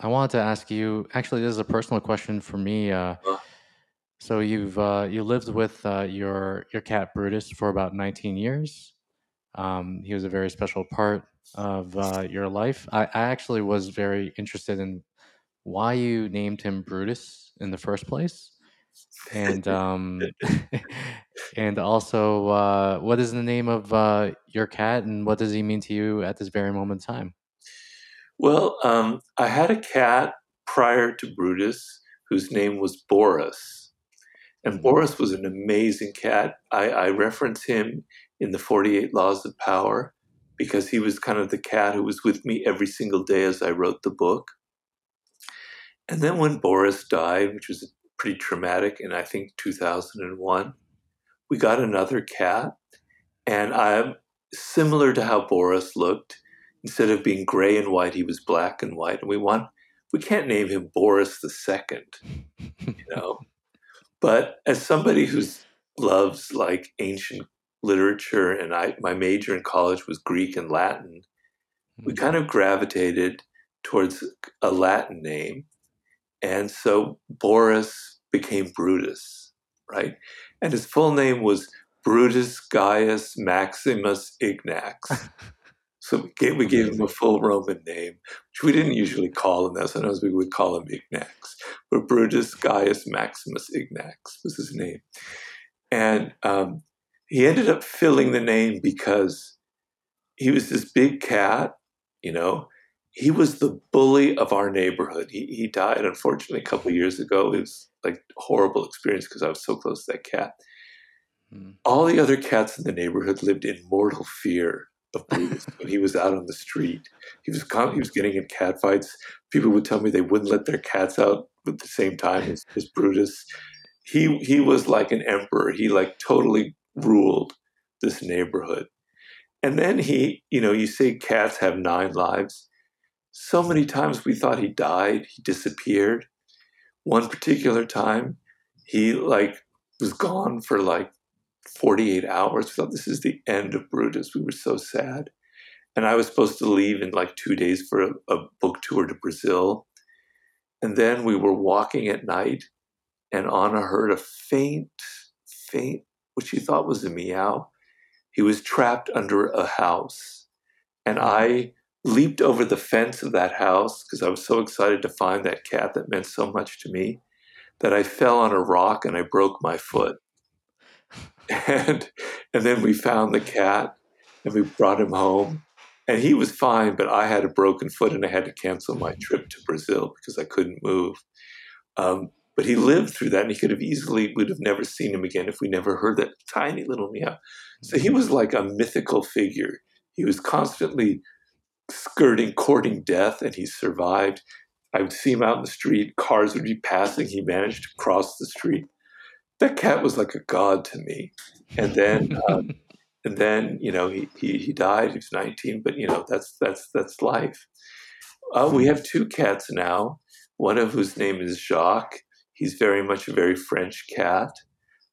i wanted to ask you actually this is a personal question for me uh, so you've uh, you lived with uh, your your cat Brutus for about 19 years. Um, he was a very special part of uh, your life. I, I actually was very interested in why you named him Brutus in the first place, and um, (laughs) (laughs) and also uh, what is the name of uh, your cat, and what does he mean to you at this very moment in time? Well, um, I had a cat prior to Brutus whose name was Boris and Boris was an amazing cat. I, I reference him in the 48 Laws of Power because he was kind of the cat who was with me every single day as I wrote the book. And then when Boris died, which was pretty traumatic in I think 2001, we got another cat. And I'm similar to how Boris looked. Instead of being gray and white, he was black and white. And we want we can't name him Boris the second, you know. (laughs) But as somebody who loves like ancient literature, and I my major in college was Greek and Latin, we mm-hmm. kind of gravitated towards a Latin name, and so Boris became Brutus, right? And his full name was Brutus Gaius Maximus Ignax. (laughs) So we gave, we gave him a full Roman name, which we didn't usually call him that. Sometimes we would call him Ignax. But Brutus Gaius Maximus Ignax was his name. And um, he ended up filling the name because he was this big cat, you know. He was the bully of our neighborhood. He, he died, unfortunately, a couple years ago. It was like horrible experience because I was so close to that cat. Mm. All the other cats in the neighborhood lived in mortal fear of Brutus when he was out on the street. He was he was getting in cat fights. People would tell me they wouldn't let their cats out at the same time as, as Brutus. He he was like an emperor. He like totally ruled this neighborhood. And then he, you know, you say cats have nine lives. So many times we thought he died, he disappeared. One particular time, he like was gone for like 48 hours. We thought this is the end of Brutus. We were so sad. And I was supposed to leave in like two days for a, a book tour to Brazil. And then we were walking at night, and Anna heard a faint, faint, what she thought was a meow. He was trapped under a house. And mm-hmm. I leaped over the fence of that house because I was so excited to find that cat that meant so much to me that I fell on a rock and I broke my foot. And and then we found the cat and we brought him home. And he was fine but i had a broken foot and i had to cancel my trip to brazil because i couldn't move. Um, but he lived through that and he could have easily would have never seen him again if we never heard that tiny little meow. So he was like a mythical figure. He was constantly skirting courting death and he survived i would see him out in the street cars would be passing he managed to cross the street that cat was like a god to me. And then, (laughs) um, and then you know he, he he died. He was 19, but you know that's that's that's life. Uh, we have two cats now. One of whose name is Jacques. He's very much a very French cat.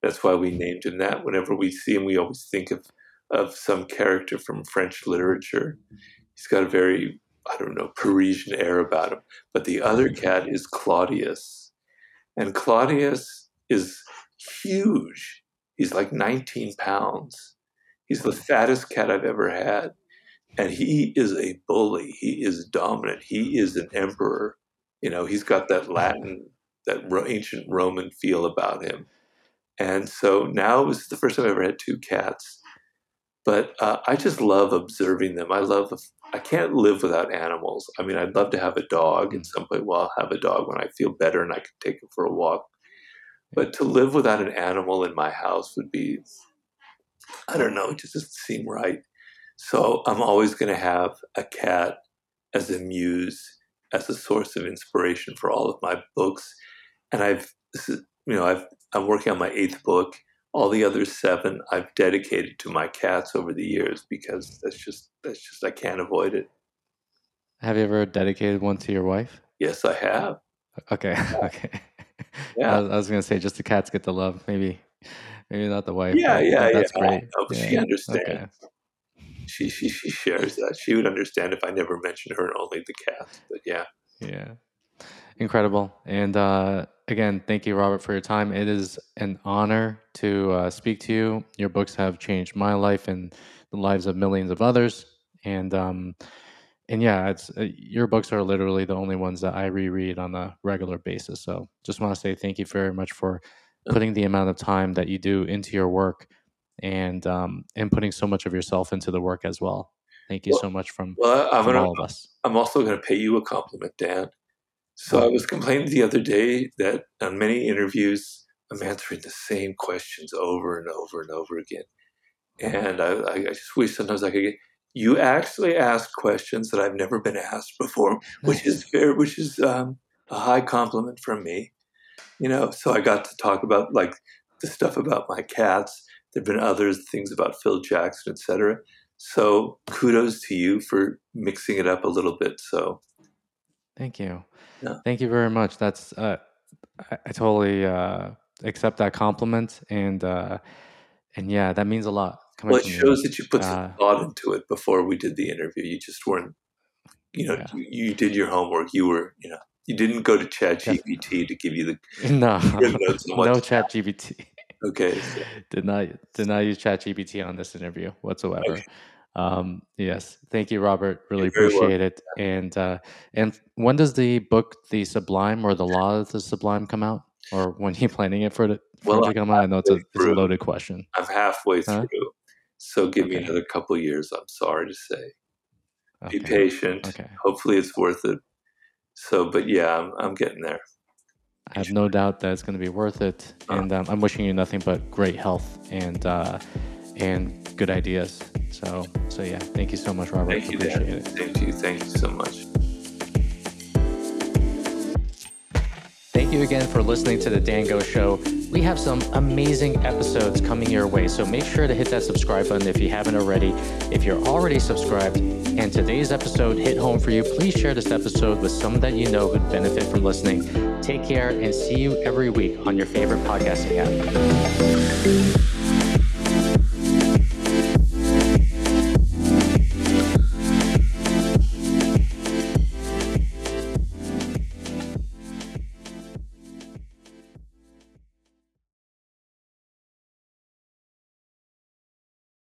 That's why we named him that. Whenever we see him, we always think of of some character from French literature. He's got a very I don't know Parisian air about him. But the other cat is Claudius, and Claudius is huge. He's like 19 pounds. He's the fattest cat I've ever had. And he is a bully. He is dominant. He is an emperor. You know, he's got that Latin that ancient Roman feel about him. And so now it was the first time I ever had two cats. But uh, I just love observing them. I love, I can't live without animals. I mean, I'd love to have a dog at some point. Well, I'll have a dog when I feel better and I can take it for a walk. But to live without an animal in my house would be, I don't know, it just doesn't seem right. So I'm always going to have a cat as a muse, as a source of inspiration for all of my books. And I've, you know, I've, I'm working on my eighth book. All the other seven I've dedicated to my cats over the years because that's just, that's just, I can't avoid it. Have you ever dedicated one to your wife? Yes, I have. Okay. (laughs) Okay. Yeah. I was, was going to say just the cats get the love. Maybe, maybe not the wife. Yeah. Yeah. That's yeah. great. No, yeah. She understands. Okay she, she she shares that. She would understand if I never mentioned her and only the cats. But yeah. Yeah. Incredible. And uh, again, thank you, Robert, for your time. It is an honor to uh, speak to you. Your books have changed my life and the lives of millions of others. And um, and yeah, it's uh, your books are literally the only ones that I reread on a regular basis. So just want to say thank you very much for putting the amount of time that you do into your work and um, and putting so much of yourself into the work as well. Thank you well, so much from, well, I'm from gonna, all of us. I'm also going to pay you a compliment, Dan. So I was complaining the other day that on many interviews, I'm answering the same questions over and over and over again. And I, I just wish sometimes I could get, you actually ask questions that I've never been asked before, which is fair, which is um, a high compliment from me. You know, so I got to talk about like the stuff about my cats There've been others, things about Phil Jackson, etc. So kudos to you for mixing it up a little bit. So thank you. Yeah. Thank you very much. That's uh, I, I, totally uh, accept that compliment, and uh, and yeah, that means a lot. Well, it shows you. that you put some uh, thought into it before we did the interview. You just weren't, you know, yeah. you, you, did your homework. You were, you know, you didn't go to Chat GPT to give you the (laughs) no (laughs) no Chat GPT. Okay. So. (laughs) did not did not use ChatGPT on this interview whatsoever. Okay. Um, yes, thank you, Robert. Really appreciate it. And uh, and when does the book, The Sublime or The Law of the Sublime, come out? Or when are you (laughs) planning it for, for well, it to come out? I know it's a, it's a loaded question. I'm halfway through, huh? so give okay. me another couple years. I'm sorry to say. Okay. Be patient. Okay. Hopefully, it's worth it. So, but yeah, I'm, I'm getting there. I have no doubt that it's going to be worth it, uh-huh. and um, I'm wishing you nothing but great health and uh, and good ideas. So so yeah, thank you so much, Robert. Thank you, Appreciate Dan. it. Thank you, thank you so much. Thank you again for listening to the Dan Go Show. We have some amazing episodes coming your way, so make sure to hit that subscribe button if you haven't already. If you're already subscribed and today's episode hit home for you, please share this episode with someone that you know would benefit from listening. Take care and see you every week on your favorite podcasting app.